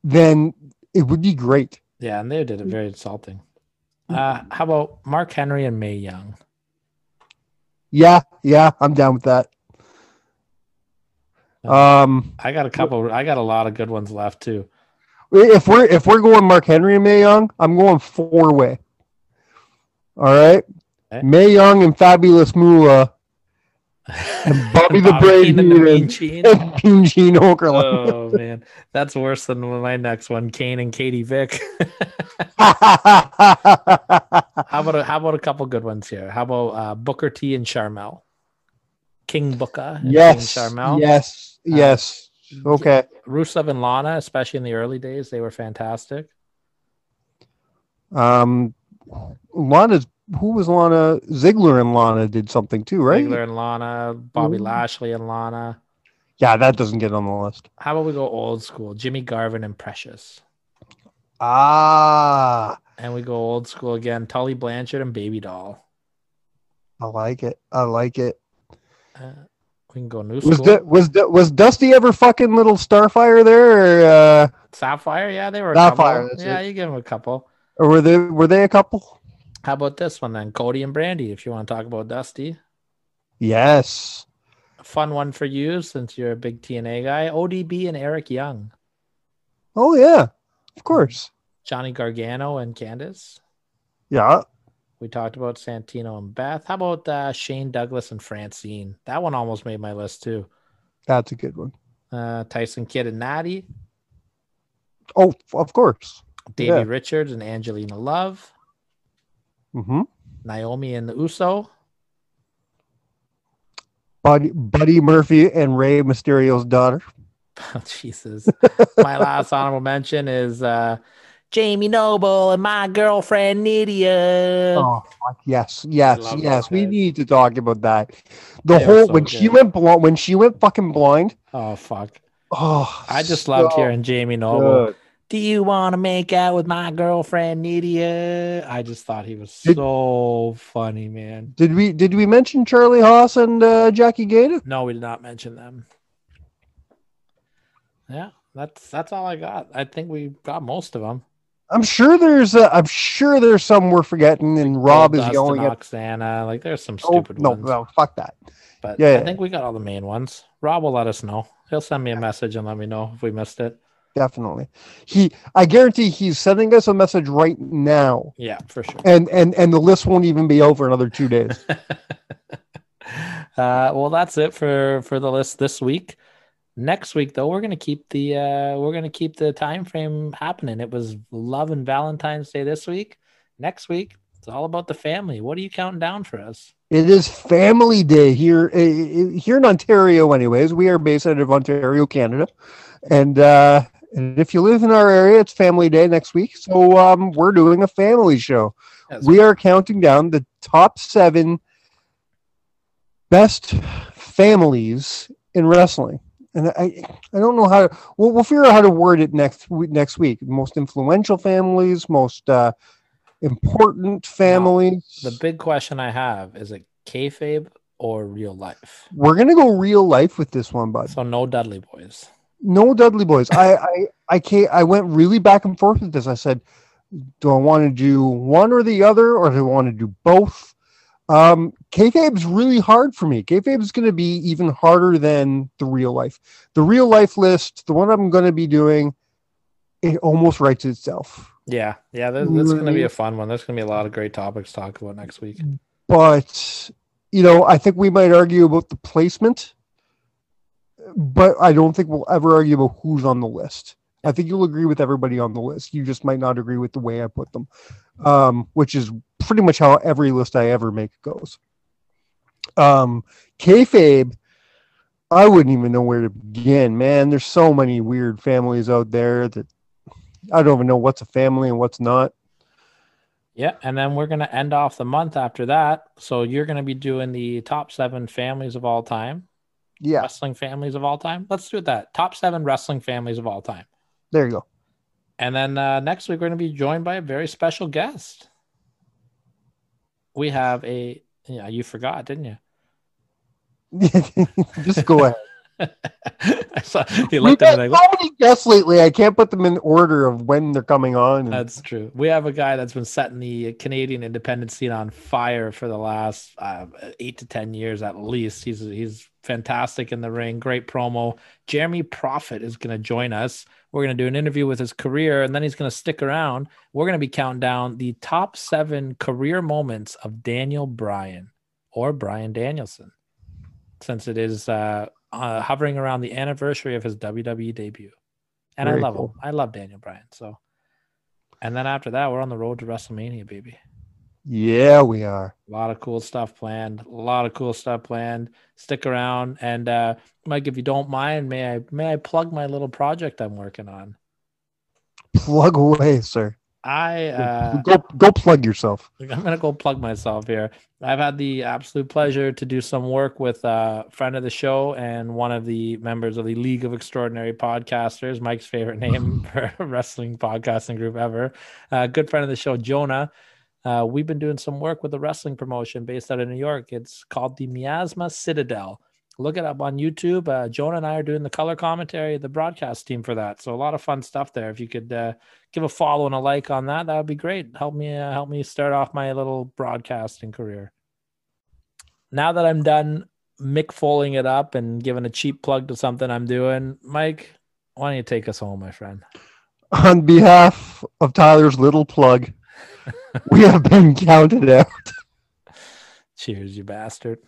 then it would be great. yeah, and they did it very insulting. Uh, how about Mark Henry and Mae Young? Yeah, yeah, I'm down with that. Um, I got a couple. I got a lot of good ones left too. if we're if we're going Mark Henry and Mae Young, I'm going four way. All right, Okay. Mae Young and Fabulous Moolah Bobby the Brain and Gene. Gene Okerlund. Oh man, that's worse than my next one, Kane and Katie Vick. how about a, how about a couple good ones here? How about uh, Booker T and Sharmell? King Booker, and yes, King Sharmell, yes, yes. Okay. Rusev and Lana, especially in the early days, they were fantastic. Um, Lana's who was Lana? Ziggler and Lana did something too, right? Ziggler and Lana, Bobby Ooh. Lashley and Lana. Yeah, that doesn't get on the list. How about we go old school? Jimmy Garvin and Precious, Ah, and we go old school again. Tully Blanchard and Baby Doll. I like it. I like it. Uh, we can go new Was school. Du- was Du- was Dusty ever fucking little Starfire there, or, uh, Sapphire, yeah, they were a Sapphire, couple. Yeah, it. you give them a couple. or were they were they a couple? How about this one then? Cody and Brandi, if you want to talk about Dusty. Yes. A fun one for you since you're a big TNA guy. ODB and Eric Young. Oh yeah, of course. Johnny Gargano and Candice. Yeah. We talked about Santino and Beth. How about uh, Shane Douglas and Francine? That one almost made my list too. That's a good one. Uh, Tyson Kidd and Natty. Oh, of course. Davey Yeah. Richards and Angelina Love. Hmm Naomi and the Uso. Buddy, Buddy Murphy and Rey Mysterio's daughter. Oh, Jesus. my last honorable mention is uh, Jamie Noble and my girlfriend Nydia. Oh, yes, yes, yes. We need to talk about that. The They whole so when she went blind, when she went fucking blind. Oh, fuck. Oh, I just loved hearing Jamie Noble. good. Do you want to make out with my girlfriend Nydia? I just thought he was Did- so funny, man. Did we did we mention Charlie Haas and uh, Jackie Gayda? No, we did not mention them. Yeah, that's that's all I got. I think we got most of them. I'm sure there's I'm sure there's some we're forgetting, and Rob is yelling and at. Oksana. Like there's some Oh stupid no, ones. no, fuck that. But Yeah, I yeah. think we got all the main ones. Rob will let us know. He'll send me a message and let me know if we missed it. Definitely. He, I guarantee, he's sending us a message right now, Yeah, for sure. and and and the list won't even be over another two days. uh, well, that's it for for the list this week. Next week, though, we're gonna keep the uh, we're gonna keep the time frame happening. It was Love and Valentine's Day this week. Next week, it's all about the family. What are you counting down for us? It is Family Day here uh, here in Ontario. Anyways, we are based out of Ontario, Canada, and uh, and if you live in our area, it's Family Day next week. So um, we're doing a family show. Yes. We are counting down the top seven best families in wrestling. And I, I don't know how to. We'll, we'll figure out how to word it next week. Next week, most influential families, most uh, important families. The big question I have is it kayfabe or real life? We're gonna go real life with this one, bud. So no Dudley Boyz. No Dudley Boyz. I, I, I can't. I went really back and forth with this. I said, do I want to do one or the other, or do I want to do both? Um, kayfabe's really hard for me. Kayfabe is going to be even harder than the real life. The real life list, the one I'm going to be doing, it almost writes itself. Yeah, yeah. that's, this is going to be a fun one. There's going to be a lot of great topics to talk about next week. But you know, I think we might argue about the placement, but I don't think we'll ever argue about who's on the list. I think you'll agree with everybody on the list. You just might not agree with the way I put them, um, which is pretty much how every list I ever make goes. Um, kayfabe, I wouldn't even know where to begin. Man, there's so many weird families out there that I don't even know what's a family and what's not. Yeah, and then we're going to end off the month after that. So you're going to be doing the top seven families of all time, Yeah, wrestling families of all time. Let's do it that. Top seven wrestling families of all time. there you go. And then uh, next week, we're going to be joined by a very special guest. We have a, yeah, you forgot, didn't you? just go ahead. I saw he We've looked at me like, so many guests lately. I can't put them in order of when they're coming on. and- That's true. We have a guy that's been setting the Canadian independent scene on fire for the last uh, eight to ten years at least. He's he's fantastic in the ring, great promo. Jeremy Prophet is going to join us. We're going to do an interview with his career, and then he's going to stick around. We're going to be counting down the top seven career moments of Daniel Bryan or Bryan Danielson, since it is uh, uh, hovering around the anniversary of his WWE debut. And I love cool. him. I love Daniel Bryan. So. And then after that, we're on the road to WrestleMania, baby. yeah, we are. A lot of cool stuff planned. A lot of cool stuff planned. Stick around, and uh, Mike, if you don't mind, may I may I plug my little project I'm working on? Plug away, sir. I uh, go go plug yourself. I'm gonna go plug myself here. I've had the absolute pleasure to do some work with a friend of the show and one of the members of the League of Extraordinary Podcasters, Mike's favorite name for wrestling podcasting group ever. Uh, good friend of the show, Jonah. Uh, we've been doing some work with a wrestling promotion based out of New York. It's called the Miasma Citadel. Look it up on YouTube. Uh, Jonah and I are doing the color commentary, the broadcast team for that. So a lot of fun stuff there. If you could uh, give a follow and a like on that, that would be great. Help me uh, help me start off my little broadcasting career. Now that I'm done Mick folding it up and giving a cheap plug to something I'm doing, Mike, why don't you take us home, my friend? On behalf of Tyler's little plug, we have been counted out. Cheers, you bastard.